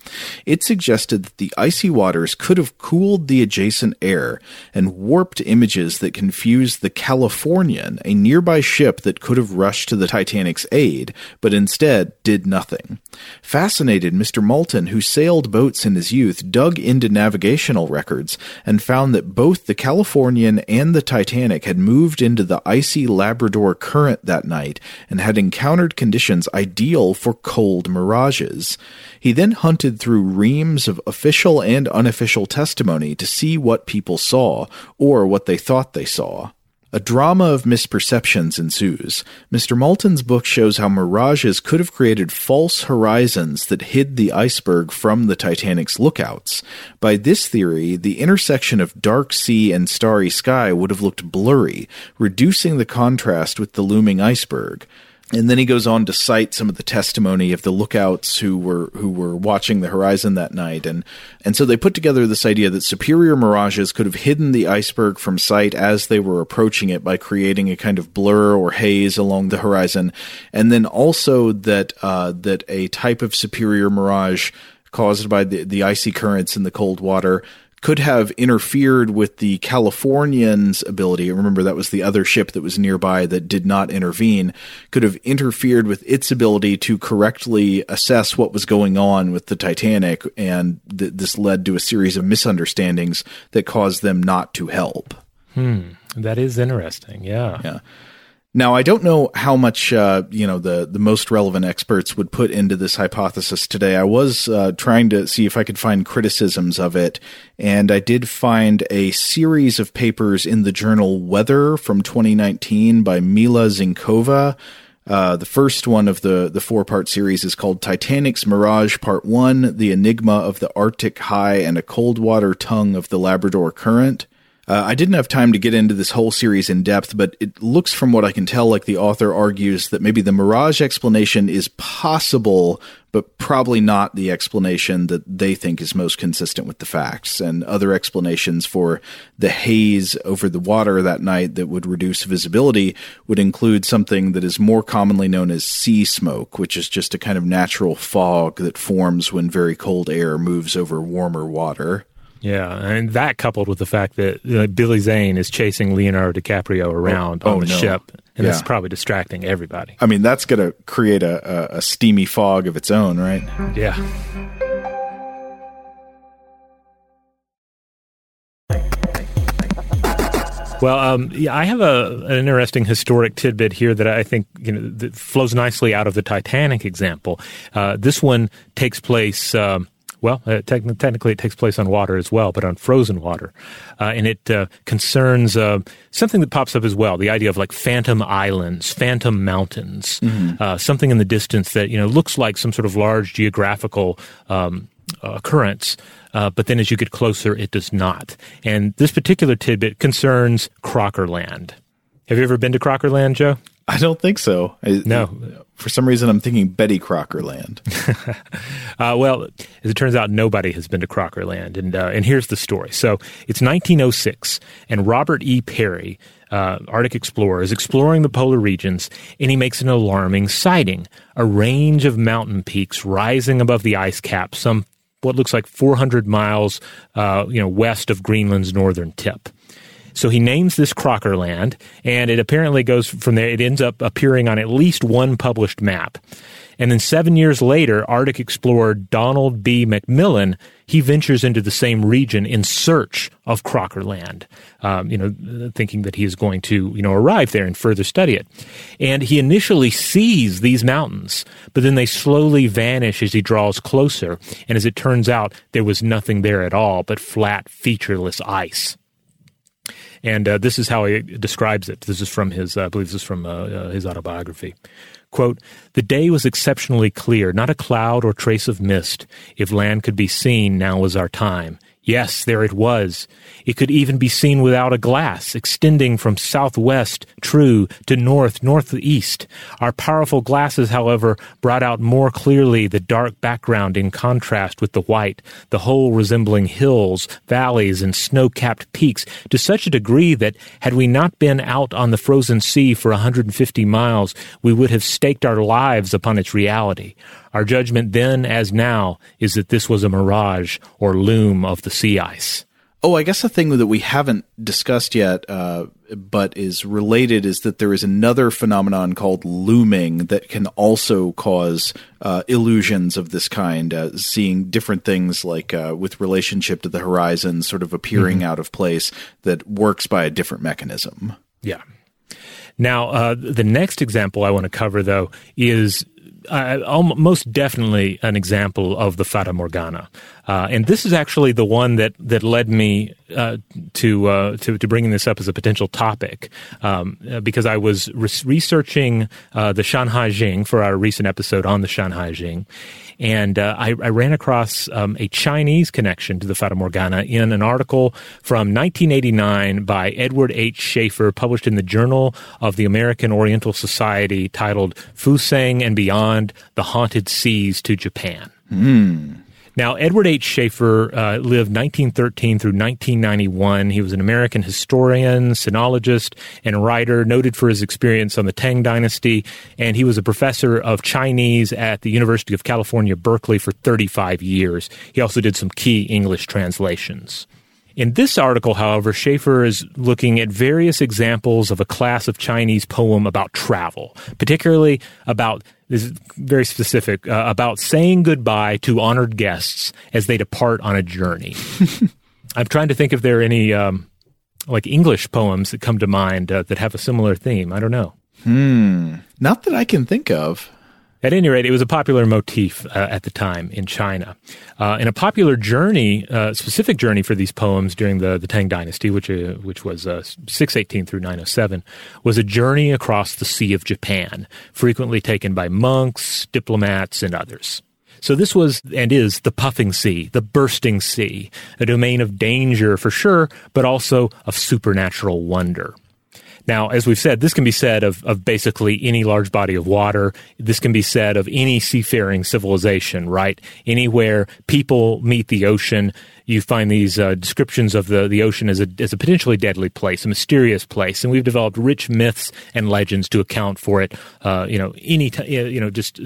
It suggested that the icy waters could have cooled the adjacent air and warped images that confused the Californian, a nearby ship that could have rushed to the Titanic's aid, but instead did nothing. Fascinated, Mr. Maltin, who sailed boats in his youth, dug into navigational records and found that both the Californian and the Titanic had moved into the icy Labrador Current that night and had encountered conditions ideal for cold mirages. He then hunted through reams of official and unofficial testimony to see what people saw, or what they thought they saw. A drama of misperceptions ensues. Mr. Maltin's book shows how mirages could have created false horizons that hid the iceberg from the Titanic's lookouts. By this theory, the intersection of dark sea and starry sky would have looked blurry, reducing the contrast with the looming iceberg. And then he goes on to cite some of the testimony of the lookouts who were who were watching the horizon that night, and and so they put together this idea that superior mirages could have hidden the iceberg from sight as they were approaching it by creating a kind of blur or haze along the horizon, and then also that uh, that a type of superior mirage caused by the, the icy currents in the cold water could have interfered with the Californian's ability. Remember, that was the other ship that was nearby that did not intervene, could have interfered with its ability to correctly assess what was going on with the Titanic. And th- this led to a series of misunderstandings that caused them not to help. Hmm. That is interesting. Yeah. Yeah. Now, I don't know how much uh, you know the the most relevant experts would put into this hypothesis today. I was uh, trying to see if I could find criticisms of it, and I did find a series of papers in the journal Weather from 2019 by Mila Zinkova. Uh, the first one of the, the four part series is called Titanic's Mirage Part 1 The Enigma of the Arctic High and a Cold Water Tongue of the Labrador Current. Uh, I didn't have time to get into this whole series in depth, but it looks from what I can tell like the author argues that maybe the mirage explanation is possible, but probably not the explanation that they think is most consistent with the facts. And other explanations for the haze over the water that night that would reduce visibility would include something that is more commonly known as sea smoke, which is just a kind of natural fog that forms when very cold air moves over warmer water. Yeah, and that coupled with the fact that uh, Billy Zane is chasing Leonardo DiCaprio around oh, on the no. ship, and Yeah. that's probably distracting everybody. I mean, that's going to create a, a, a steamy fog of its own, right? Yeah. Well, um, yeah, I have a, an interesting historic tidbit here that I think you know that flows nicely out of the Titanic example. Uh, this one takes place. Um, well, uh, techn- technically, it takes place on water as well, but on frozen water, uh, and it uh, concerns uh, something that pops up as well: the idea of like phantom islands, phantom mountains, uh, something in the distance that you know looks like some sort of large geographical um, occurrence. Uh, but then as you get closer, it does not. And this particular tidbit concerns Crocker Land. Have you ever been to Crocker Land, Joe? I don't think so. I, No. For some reason, I'm thinking Betty Crocker Land. Uh, well, as it turns out, nobody has been to Crocker Land, and uh, and here's the story. So it's 1906, and Robert E. Peary, uh, Arctic explorer, is exploring the polar regions, and he makes an alarming sighting: a range of mountain peaks rising above the ice cap, some what looks like 400 miles, uh, you know, west of Greenland's northern tip. So he names this Crocker Land, and it apparently goes from there. It ends up appearing on at least one published map. And then seven years later, Arctic explorer Donald B. MacMillan he ventures into the same region in search of Crocker Land, um, you know, thinking that he is going to you know arrive there and further study it. And he initially sees these mountains, but then they slowly vanish as he draws closer. And as it turns out, there was nothing there at all but flat, featureless ice. And uh, this is how he describes it. This is from his, I believe this is from uh, uh, his autobiography. Quote, the day was exceptionally clear, not a cloud or trace of mist. If land could be seen, now was our time. Yes, there it was. It could even be seen without a glass, extending from southwest, true, to north, northeast. Our powerful glasses, however, brought out more clearly the dark background in contrast with the white, the whole resembling hills, valleys, and snow-capped peaks to such a degree that had we not been out on the frozen sea for a 150 miles, we would have staked our lives upon its reality. Our judgment then, as now, is that this was a mirage or loom of the sea ice. Oh, I guess the thing that we haven't discussed yet, uh, but is related, is that there is another phenomenon called looming that can also cause uh, illusions of this kind, uh, seeing different things like uh, with relationship to the horizon, sort of appearing mm-hmm. out of place, that works by a different mechanism. Yeah. Now, uh, the next example I want to cover, though, is uh, most definitely an example of the Fata Morgana, uh, and this is actually the one that that led me uh, to, uh, to to bringing this up as a potential topic, um, uh, because I was re- researching uh, the Shanhai Jing for our recent episode on the Shanhai Jing, and uh, I, I, ran across um, a Chinese connection to the Fata Morgana in an article from 1989 by Edward H. Schaefer, published in the Journal of the American Oriental Society, titled "Fusang and Beyond: The Haunted Seas to Japan." Mm. Now, Edward H. Schaefer uh, lived 1913 through 1991. He was an American historian, sinologist, and writer, noted for his experience on the Tang Dynasty, and he was a professor of Chinese at the University of California, Berkeley for 35 years. He also did some key English translations. In this article, however, Schaefer is looking at various examples of a class of Chinese poem about travel, particularly about this is very specific uh, about saying goodbye to honored guests as they depart on a journey. I'm trying to think if there are any um, like English poems that come to mind uh, that have a similar theme. I don't know. Hmm. Not that I can think of. At any rate, it was a popular motif uh, at the time in China. Uh, and a popular journey, uh, specific journey for these poems during the, the Tang Dynasty, which, uh, which was uh, 618 through 907, was a journey across the Sea of Japan, frequently taken by monks, diplomats, and others. So this was and is the puffing sea, the bursting sea, a domain of danger for sure, but also of supernatural wonder. Now, as we've said, this can be said of, of basically any large body of water. This can be said of any seafaring civilization, right? Anywhere people meet the ocean, you find these uh, descriptions of the, the ocean as a, as a potentially deadly place, a mysterious place. And we've developed rich myths and legends to account for it, uh, you know, any, t- you know, just uh,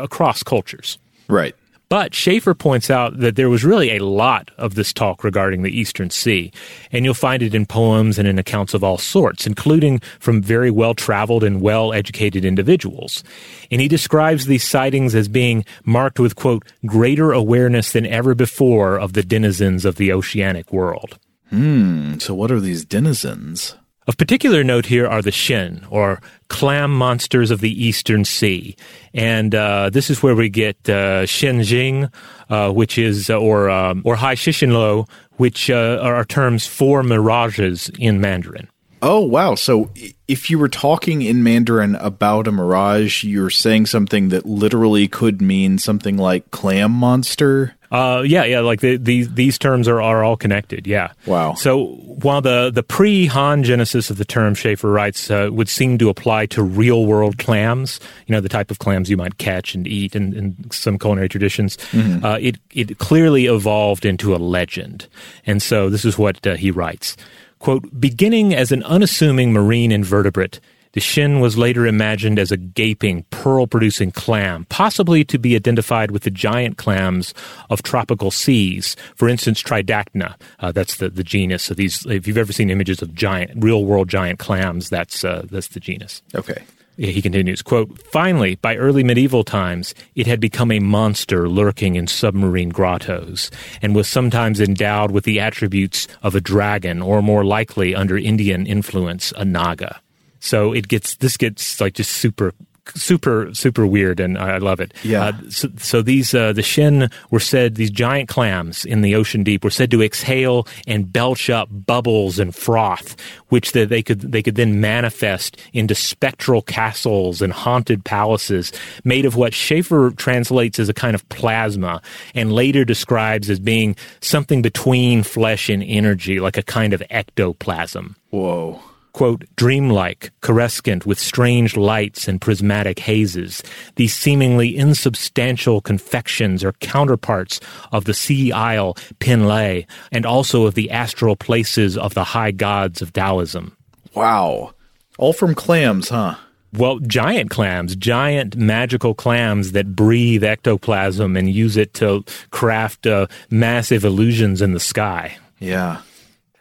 across cultures. Right. But Schaefer points out that there was really a lot of this talk regarding the Eastern Sea, and you'll find it in poems and in accounts of all sorts, including from very well traveled and well educated individuals. And he describes these sightings as being marked with, quote, greater awareness than ever before of the denizens of the oceanic world. Hmm, so what are these denizens? Of particular note here are the Shen, or clam monsters of the Eastern Sea. And uh, this is where we get uh, Shenjing, uh, which is, uh, or, um, or Hai Shishinlo, which uh, are terms for mirages in Mandarin. Oh wow! So if you were talking in Mandarin about a mirage, you're saying something that literally could mean something like clam monster. Uh, yeah, yeah, like the, these these terms are, are all connected. Yeah. Wow. So while the the pre Han genesis of the term Schaefer writes uh, would seem to apply to real world clams, you know, the type of clams you might catch and eat in, in some culinary traditions, mm-hmm. uh, it it clearly evolved into a legend. And so this is what uh, he writes. Quote, beginning as an unassuming marine invertebrate, the shin was later imagined as a gaping, pearl producing clam, possibly to be identified with the giant clams of tropical seas. For instance, Tridacna, uh, that's the, the genus of these. If you've ever seen images of giant, real world giant clams, that's, uh, that's the genus. Okay. He continues, quote, Finally, by early medieval times, it had become a monster lurking in submarine grottos, and was sometimes endowed with the attributes of a dragon, or more likely, under Indian influence, a naga. So it gets, this gets like just super super super weird, and I love it. Yeah. Uh, so, so, these uh, the shin were said these giant clams in the ocean deep were said to exhale and belch up bubbles and froth, which the, they could they could then manifest into spectral castles and haunted palaces made of what Schaefer translates as a kind of plasma, and later describes as being something between flesh and energy, like a kind of ectoplasm. Whoa quote, dreamlike, coruscant with strange lights and prismatic hazes. These seemingly insubstantial confections are counterparts of the sea isle Penglai and also of the astral places of the high gods of Taoism. Wow. All from clams, huh? Well, giant clams, giant magical clams that breathe ectoplasm and use it to craft uh, massive illusions in the sky. Yeah.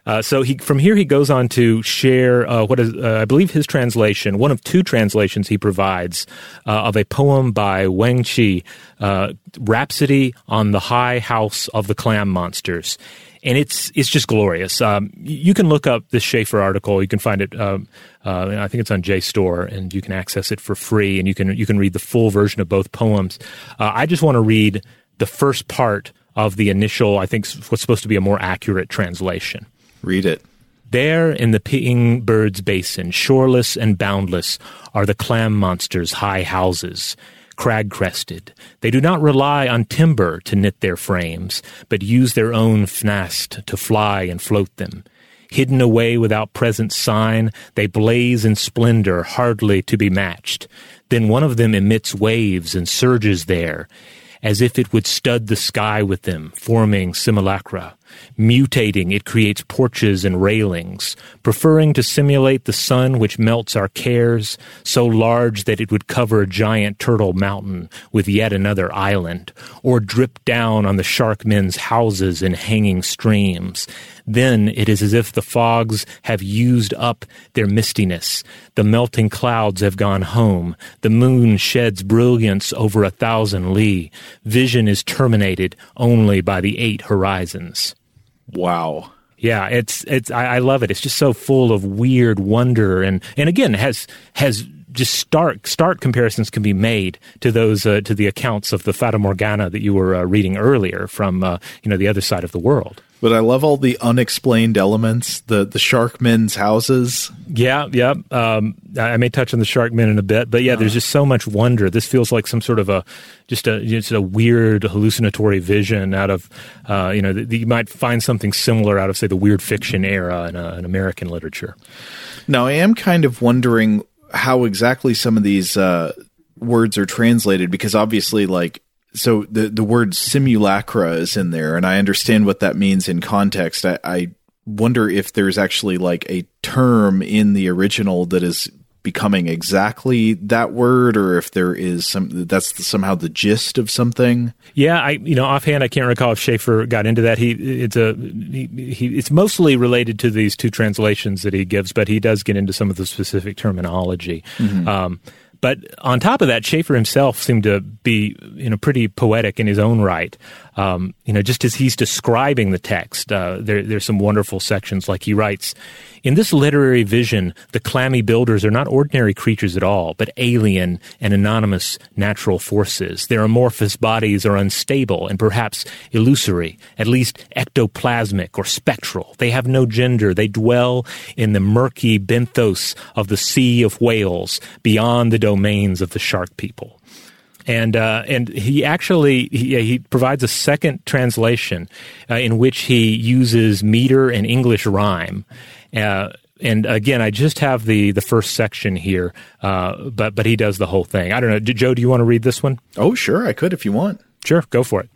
Uh, so he from here he goes on to share uh, what is uh, I believe his translation, one of two translations he provides uh, of a poem by Wang Qi, uh, "Rhapsody on the High House of the Clam Monsters." And it's it's just glorious. Um, you can look up this Schaefer article. You can find it. Um, uh, I think it's on JSTOR, and you can access it for free. And you can you can read the full version of both poems. I just want to read the first part of the initial. I think what's supposed to be a more accurate translation. Read it. There in the Ping Bird's Basin, shoreless and boundless, are the clam monsters' high houses, crag crested. They do not rely on timber to knit their frames, but use their own fnast to fly and float them. Hidden away without present sign, they blaze in splendor hardly to be matched. Then one of them emits waves and surges there, as if it would stud the sky with them, forming simulacra. Mutating, it creates porches and railings, preferring to simulate the sun which melts our cares, so large that it would cover a giant turtle mountain with yet another island, or drip down on the shark men's houses in hanging streams. Then it is as if the fogs have used up their mistiness. The melting clouds have gone home. The moon sheds brilliance over a thousand li. Vision is terminated only by the eight horizons. Wow. Yeah, it's it's I, I, love it. It's just so full of weird wonder and and again has has just stark stark comparisons can be made to those uh, to the accounts of the Fata Morgana that you were uh, reading earlier from uh, you know the other side of the world. But I love all the unexplained elements, the the shark men's houses. Yeah, yeah. Um, I may touch on the shark men in a bit, but yeah, there's just so much wonder. This feels like some sort of a just a just a weird hallucinatory vision out of uh, you know the, you might find something similar out of say the weird fiction era in, uh, in American literature. Now, I am kind of wondering how exactly some of these uh, words are translated because obviously, like so the the word simulacra is in there, and I understand what that means in context. I, I wonder if there's actually like a term in the original that is becoming exactly that word or if there is some that's the, somehow the gist of something yeah i you know offhand i can't recall if schaefer got into that he it's a he, he, it's mostly related to these two translations that he gives but he does get into some of the specific terminology mm-hmm. um, but on top of that, Schaefer himself seemed to be, you know, pretty poetic in his own right. Um, you know, just as he's describing the text, uh, there, there's some wonderful sections. Like he writes, in this literary vision, the clammy builders are not ordinary creatures at all, but alien and anonymous natural forces. Their amorphous bodies are unstable and perhaps illusory, at least ectoplasmic or spectral. They have no gender. They dwell in the murky benthos of the sea of whales beyond the domains of the shark people and uh, and he actually he, he, provides a second translation uh, in which he uses meter and English rhyme, uh, and again, I just have the the first section here, uh, but but he does the whole thing. I don't know, Joe. Do you want to read this one? Oh, sure, I could if you want. Sure, go for it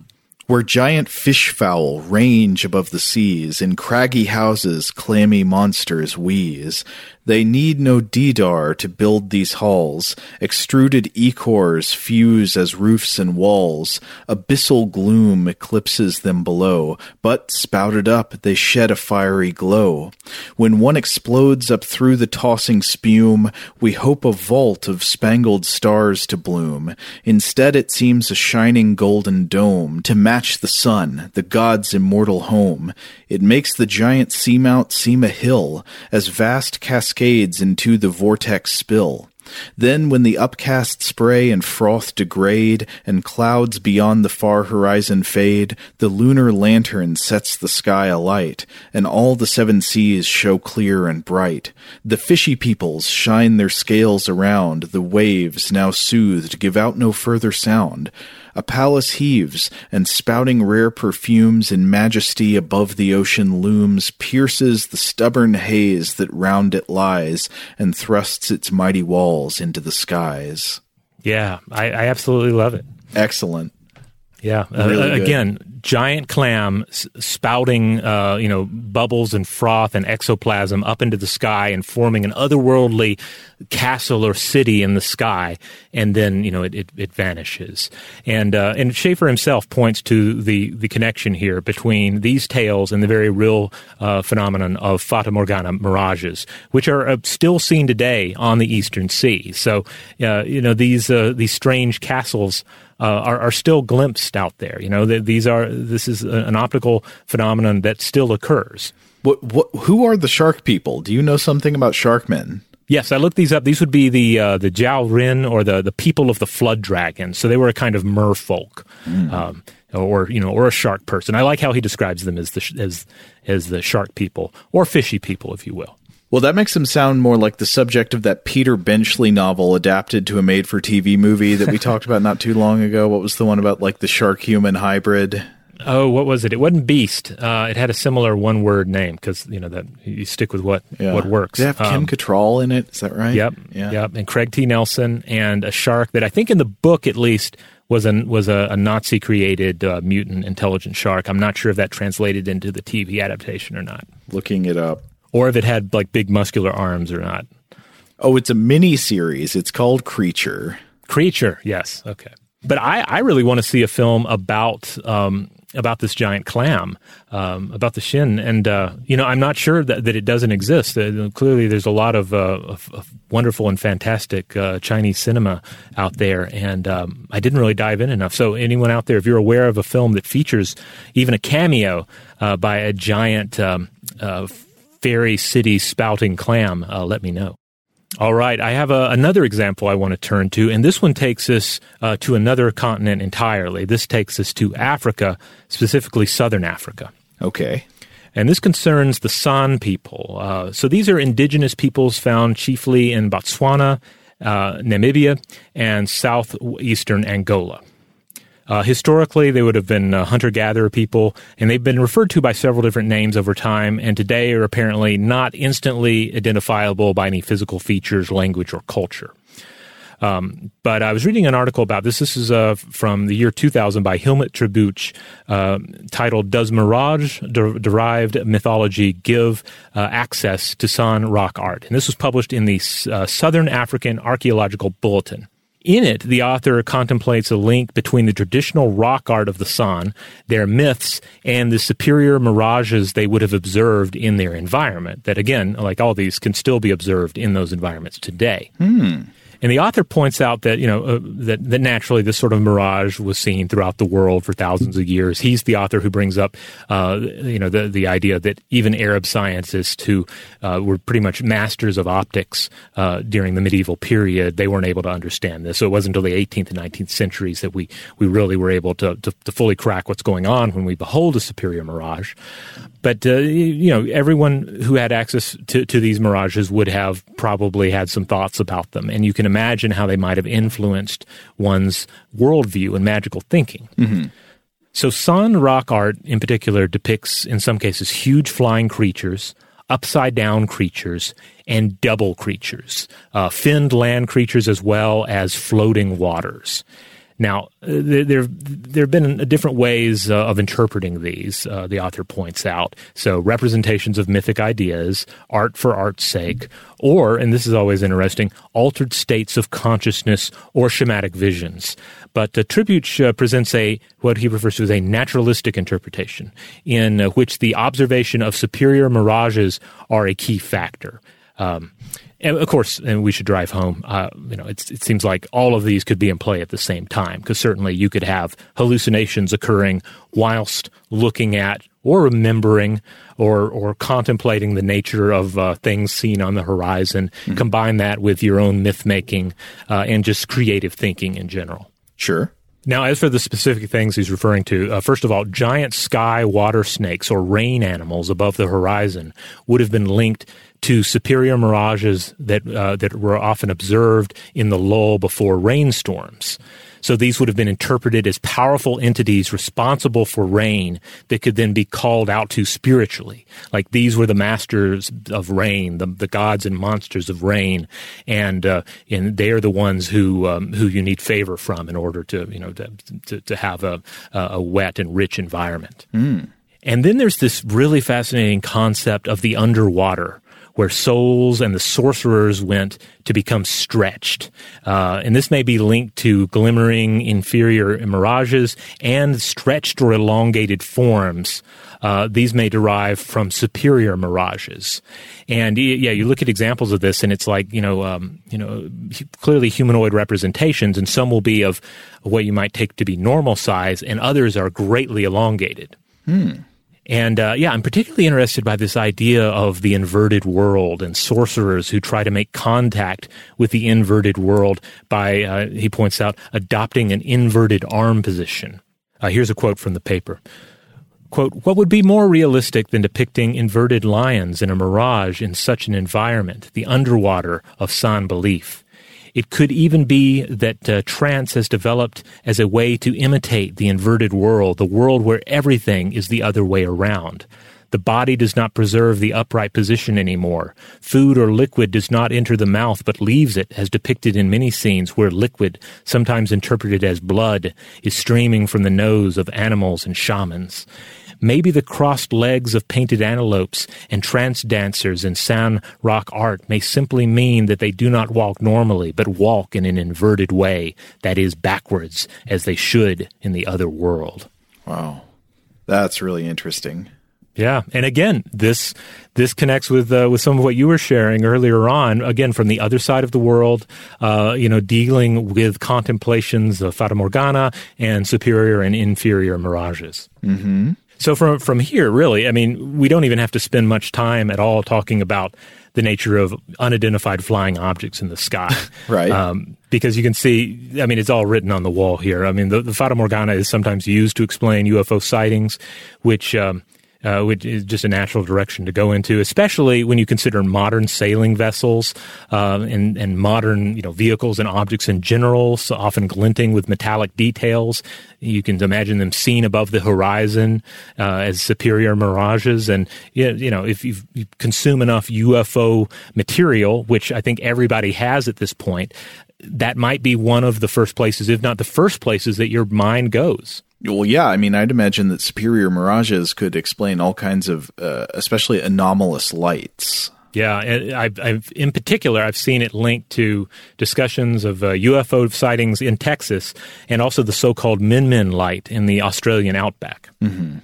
where giant fish fowl range above the seas, in craggy houses clammy monsters wheeze. They need no deedar to build these halls. Extruded echors fuse as roofs and walls. Abyssal gloom eclipses them below, but spouted up, they shed a fiery glow. When one explodes up through the tossing spume, we hope a vault of spangled stars to bloom. Instead, it seems a shining golden dome to match the sun, the god's immortal home. It makes the giant seamount seem a hill, as vast cascades into the vortex spill. Then, when the upcast spray and froth degrade, and clouds beyond the far horizon fade, the lunar lantern sets the sky alight, and all the seven seas show clear and bright. The fishy peoples shine their scales around, the waves, now soothed, give out no further sound. A palace heaves, and spouting rare perfumes in majesty above the ocean looms, pierces the stubborn haze that round it lies, and thrusts its mighty walls into the skies. Yeah, I, I absolutely love it. Excellent. Yeah. Uh, again, giant clam spouting, uh, you know, bubbles and froth and ectoplasm up into the sky and forming an otherworldly castle or city in the sky, and then you know it, it, it vanishes. And uh, and Schaefer himself points to the the connection here between these tales and the very real uh, phenomenon of Fata Morgana mirages, which are uh, still seen today on the Eastern Sea. So uh, you know these these strange castles uh, are, are still glimpsed out there. You know, these are this is an optical phenomenon that still occurs. What, what, who are the shark people? Do you know something about sharkmen? Yes, I looked these up. These would be the uh, the Jiao Rin or the the people of the flood dragon. So they were a kind of merfolk, mm. um, or you know, or a shark person. I like how he describes them as the as as the shark people or fishy people, if you will. Well, that makes him sound more like the subject of that Peter Benchley novel adapted to a made for TV movie that we talked about not too long ago. What was the one about like the shark human hybrid? Oh, what was it? It wasn't Beast. Uh, it had a similar one word name because you know that you stick with what yeah. what works. It have um, Kim Cattrall in it? Is that right? Yep. Yeah. Yep. And Craig T. Nelson and a shark that I think in the book at least was an was a, a Nazi created uh, mutant intelligent shark. I'm not sure if that translated into the TV adaptation or not. Looking it up or if it had like big muscular arms or not. Oh, it's a mini series. It's called Creature. Creature, yes, okay. But I, I really want to see a film about um, about this giant clam, um, about the Shin, and uh, you know I'm not sure that, that it doesn't exist. Uh, clearly, there's a lot of, uh, of, of wonderful and fantastic uh, Chinese cinema out there, and um, I didn't really dive in enough. So anyone out there, if you're aware of a film that features even a cameo uh, by a giant um, uh, fairy city spouting clam, uh, let me know. All right, I have a, another example I want to turn to, and this one takes us uh, to another continent entirely. This takes us to Africa, specifically southern Africa. Okay. And this concerns the San people. Uh, so these are indigenous peoples found chiefly in Botswana, uh, Namibia, and southeastern Angola. Uh, historically, they would have been uh, hunter gatherer people, and they've been referred to by several different names over time, and today are apparently not instantly identifiable by any physical features, language, or culture. Um, but I was reading an article about this. This is uh, from the year 2000 by Helmut Tributsch, uh, titled "Does Mirage de- Derived Mythology Give uh, Access to San Rock Art?" And this was published in the uh, Southern African Archaeological Bulletin. In it, the author contemplates a link between the traditional rock art of the San, their myths, and the superior mirages they would have observed in their environment. That, again, like all these, can still be observed in those environments today. Hmm. And the author points out that you know uh, that that naturally this sort of mirage was seen throughout the world for thousands of years. He's the author who brings up uh, you know the the idea that even Arab scientists who uh, were pretty much masters of optics uh, during the medieval period they weren't able to understand this. So it wasn't until the 18th and 19th centuries that we we really were able to to, to fully crack what's going on when we behold a superior mirage. But uh, you know everyone who had access to to these mirages would have probably had some thoughts about them, and you can imagine how they might have influenced one's worldview and magical thinking. Mm-hmm. So, San rock art in particular depicts, in some cases, huge flying creatures, upside down creatures, and double creatures, uh, finned land creatures as well as floating waters. Now, there there have been different ways uh, of interpreting these. Uh, the author points out so representations of mythic ideas, art for art's sake, or and this is always interesting, altered states of consciousness or schematic visions. But uh, Tributsch uh, presents a what he refers to as a naturalistic interpretation, in uh, which the observation of superior mirages are a key factor. Um, and of course, and we should drive home. Uh, you know, it seems like all of these could be in play at the same time because certainly you could have hallucinations occurring whilst looking at or remembering or or contemplating the nature of uh, things seen on the horizon. Mm-hmm. Combine that with your own myth making uh, and just creative thinking in general. Sure. Now, as for the specific things he's referring to, uh, first of all, giant sky water snakes or rain animals above the horizon would have been linked to superior mirages that uh, that were often observed in the lull before rainstorms. So these would have been interpreted as powerful entities responsible for rain that could then be called out to spiritually. Like these were the masters of rain, the, the gods and monsters of rain, and uh, and they are the ones who um, who you need favor from in order to you know to to, to have a a wet and rich environment. Mm. And then there's this really fascinating concept of the underwater where souls and the sorcerers went to become stretched. Uh, and this may be linked to glimmering inferior mirages and stretched or elongated forms. Uh, these may derive from superior mirages. And yeah, you look at examples of this, and it's like you know, um, you know, clearly humanoid representations, and some will be of what you might take to be normal size, and others are greatly elongated. Hmm. And uh, yeah, I'm particularly interested by this idea of the inverted world and sorcerers who try to make contact with the inverted world by, uh, he points out, adopting an inverted arm position. Uh, here's a quote from the paper. Quote, what would be more realistic than depicting inverted lions in a mirage in such an environment, the underwater of San belief? It could even be that uh, trance has developed as a way to imitate the inverted world, the world where everything is the other way around. The body does not preserve the upright position anymore. Food or liquid does not enter the mouth but leaves it, as depicted in many scenes where liquid, sometimes interpreted as blood, is streaming from the nose of animals and shamans. Maybe the crossed legs of painted antelopes and trance dancers in San rock art may simply mean that they do not walk normally, but walk in an inverted way, that is, backwards, as they should in the other world. Wow. That's really interesting. Yeah, and again, this this connects with uh, with some of what you were sharing earlier on. Again, from the other side of the world, uh, you know, dealing with contemplations of Fata Morgana and superior and inferior mirages. Mm-hmm. So from from here, really, I mean, we don't even have to spend much time at all talking about the nature of unidentified flying objects in the sky, right? Um, because you can see, I mean, it's all written on the wall here. I mean, the, the Fata Morgana is sometimes used to explain UFO sightings, which um, uh, which is just a natural direction to go into, especially when you consider modern sailing vessels uh, and, and modern you know vehicles and objects in general, so often glinting with metallic details. You can imagine them seen above the horizon uh, as superior mirages. And you know, if you consume enough UFO material, which I think everybody has at this point, that might be one of the first places, if not the first places, that your mind goes. Well, yeah. I mean, I'd imagine that superior mirages could explain all kinds of, uh, especially anomalous lights. Yeah, I've, I've, in particular, I've seen it linked to discussions of uh, UFO sightings in Texas and also the so-called Min Min light in the Australian outback. Mm-hmm.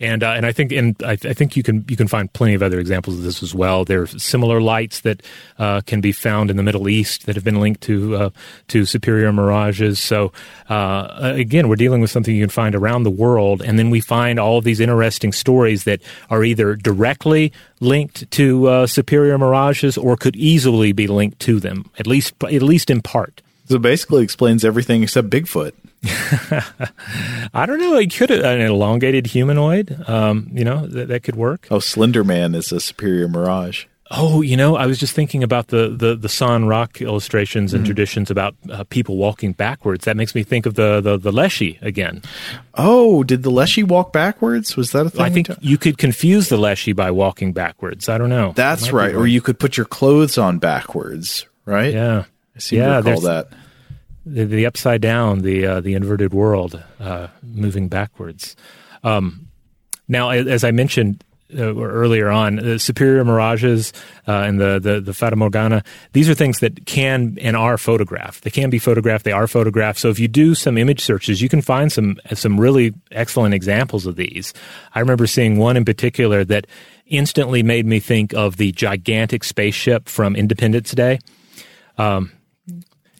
And uh, and I think and I, I, think you can you can find plenty of other examples of this as well. There are similar lights that uh, can be found in the Middle East that have been linked to uh, to superior mirages. So uh, again, we're dealing with something you can find around the world, and then we find all these interesting stories that are either directly linked to uh, superior mirages or could easily be linked to them, at least at least in part. So basically, explains everything except Bigfoot. I don't know. It could an elongated humanoid. Um, you know that, that could work. Oh, Slender Man is a superior mirage. Oh, you know, I was just thinking about the the, the San Rock illustrations and mm traditions about uh, people walking backwards. That makes me think of the the, the Leshy again. Oh, did the Leshy walk backwards? Was that a thing? I think you could confuse the Leshy by walking backwards. I don't know. That's right. right. Or you could put your clothes on backwards, right? Yeah. I seem yeah, to recall that the, the upside down, the uh, the inverted world, uh, moving backwards. Um, now, as I mentioned uh, earlier on, the superior mirages uh, and the, the the Fata Morgana, these are things that can and are photographed. They can be photographed. They are photographed. So if you do some image searches, you can find some some really excellent examples of these. I remember seeing one in particular that instantly made me think of the gigantic spaceship from Independence Day. Um,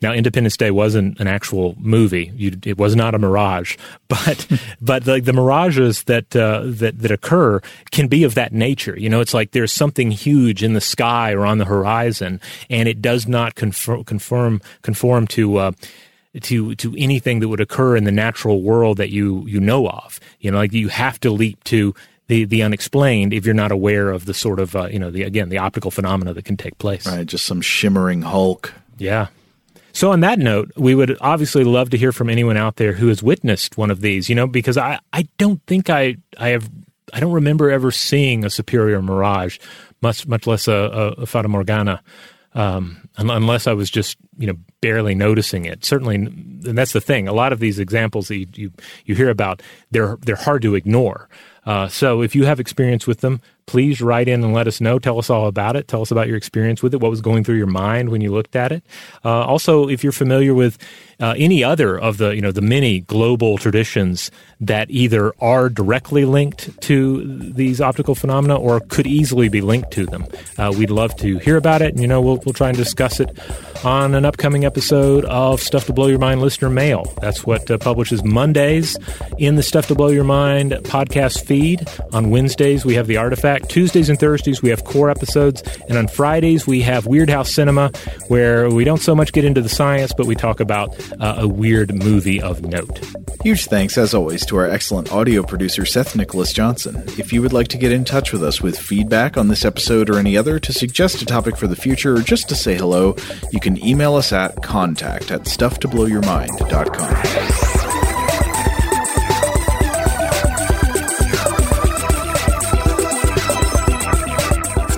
now, Independence Day wasn't an actual movie; you, it was not a mirage. But but the, the mirages that uh, that that occur can be of that nature. You know, it's like there's something huge in the sky or on the horizon, and it does not conform conform conform to. Uh, to to anything that would occur in the natural world that you you know of. You know, like you have to leap to the the unexplained if you're not aware of the sort of uh, you know the again the optical phenomena that can take place. Right, just some shimmering hulk. Yeah. So, on that note, we would obviously love to hear from anyone out there who has witnessed one of these, you know, because I, I don't think I, I have, I don't remember ever seeing a superior mirage, much, much less a, a, a Fata Morgana, um, unless I was just, you know, barely noticing it. Certainly, and that's the thing. A lot of these examples that you, you, you hear about, they're, they're hard to ignore. Uh, so if you have experience with them, please write in and let us know. Tell us all about it. Tell us about your experience with it. What was going through your mind when you looked at it. Uh, also, if you're familiar with uh, any other of the you know the many global traditions that either are directly linked to these optical phenomena or could easily be linked to them, uh, we'd love to hear about it. And you know we'll we'll try and discuss it on an upcoming episode of Stuff to Blow Your Mind listener mail. That's what uh, publishes Mondays in the Stuff to Blow Your Mind podcast feed. On Wednesdays we have the Artifact. Tuesdays and Thursdays we have core episodes, and on Fridays we have Weird House Cinema, where we don't so much get into the science, but we talk about uh, a weird movie of note. Huge thanks, as always, to our excellent audio producer, Seth Nicholas Johnson. If you would like to get in touch with us with feedback on this episode or any other, to suggest a topic for the future, or just to say hello, you can email us at contact at stufftoblowyourmind.com.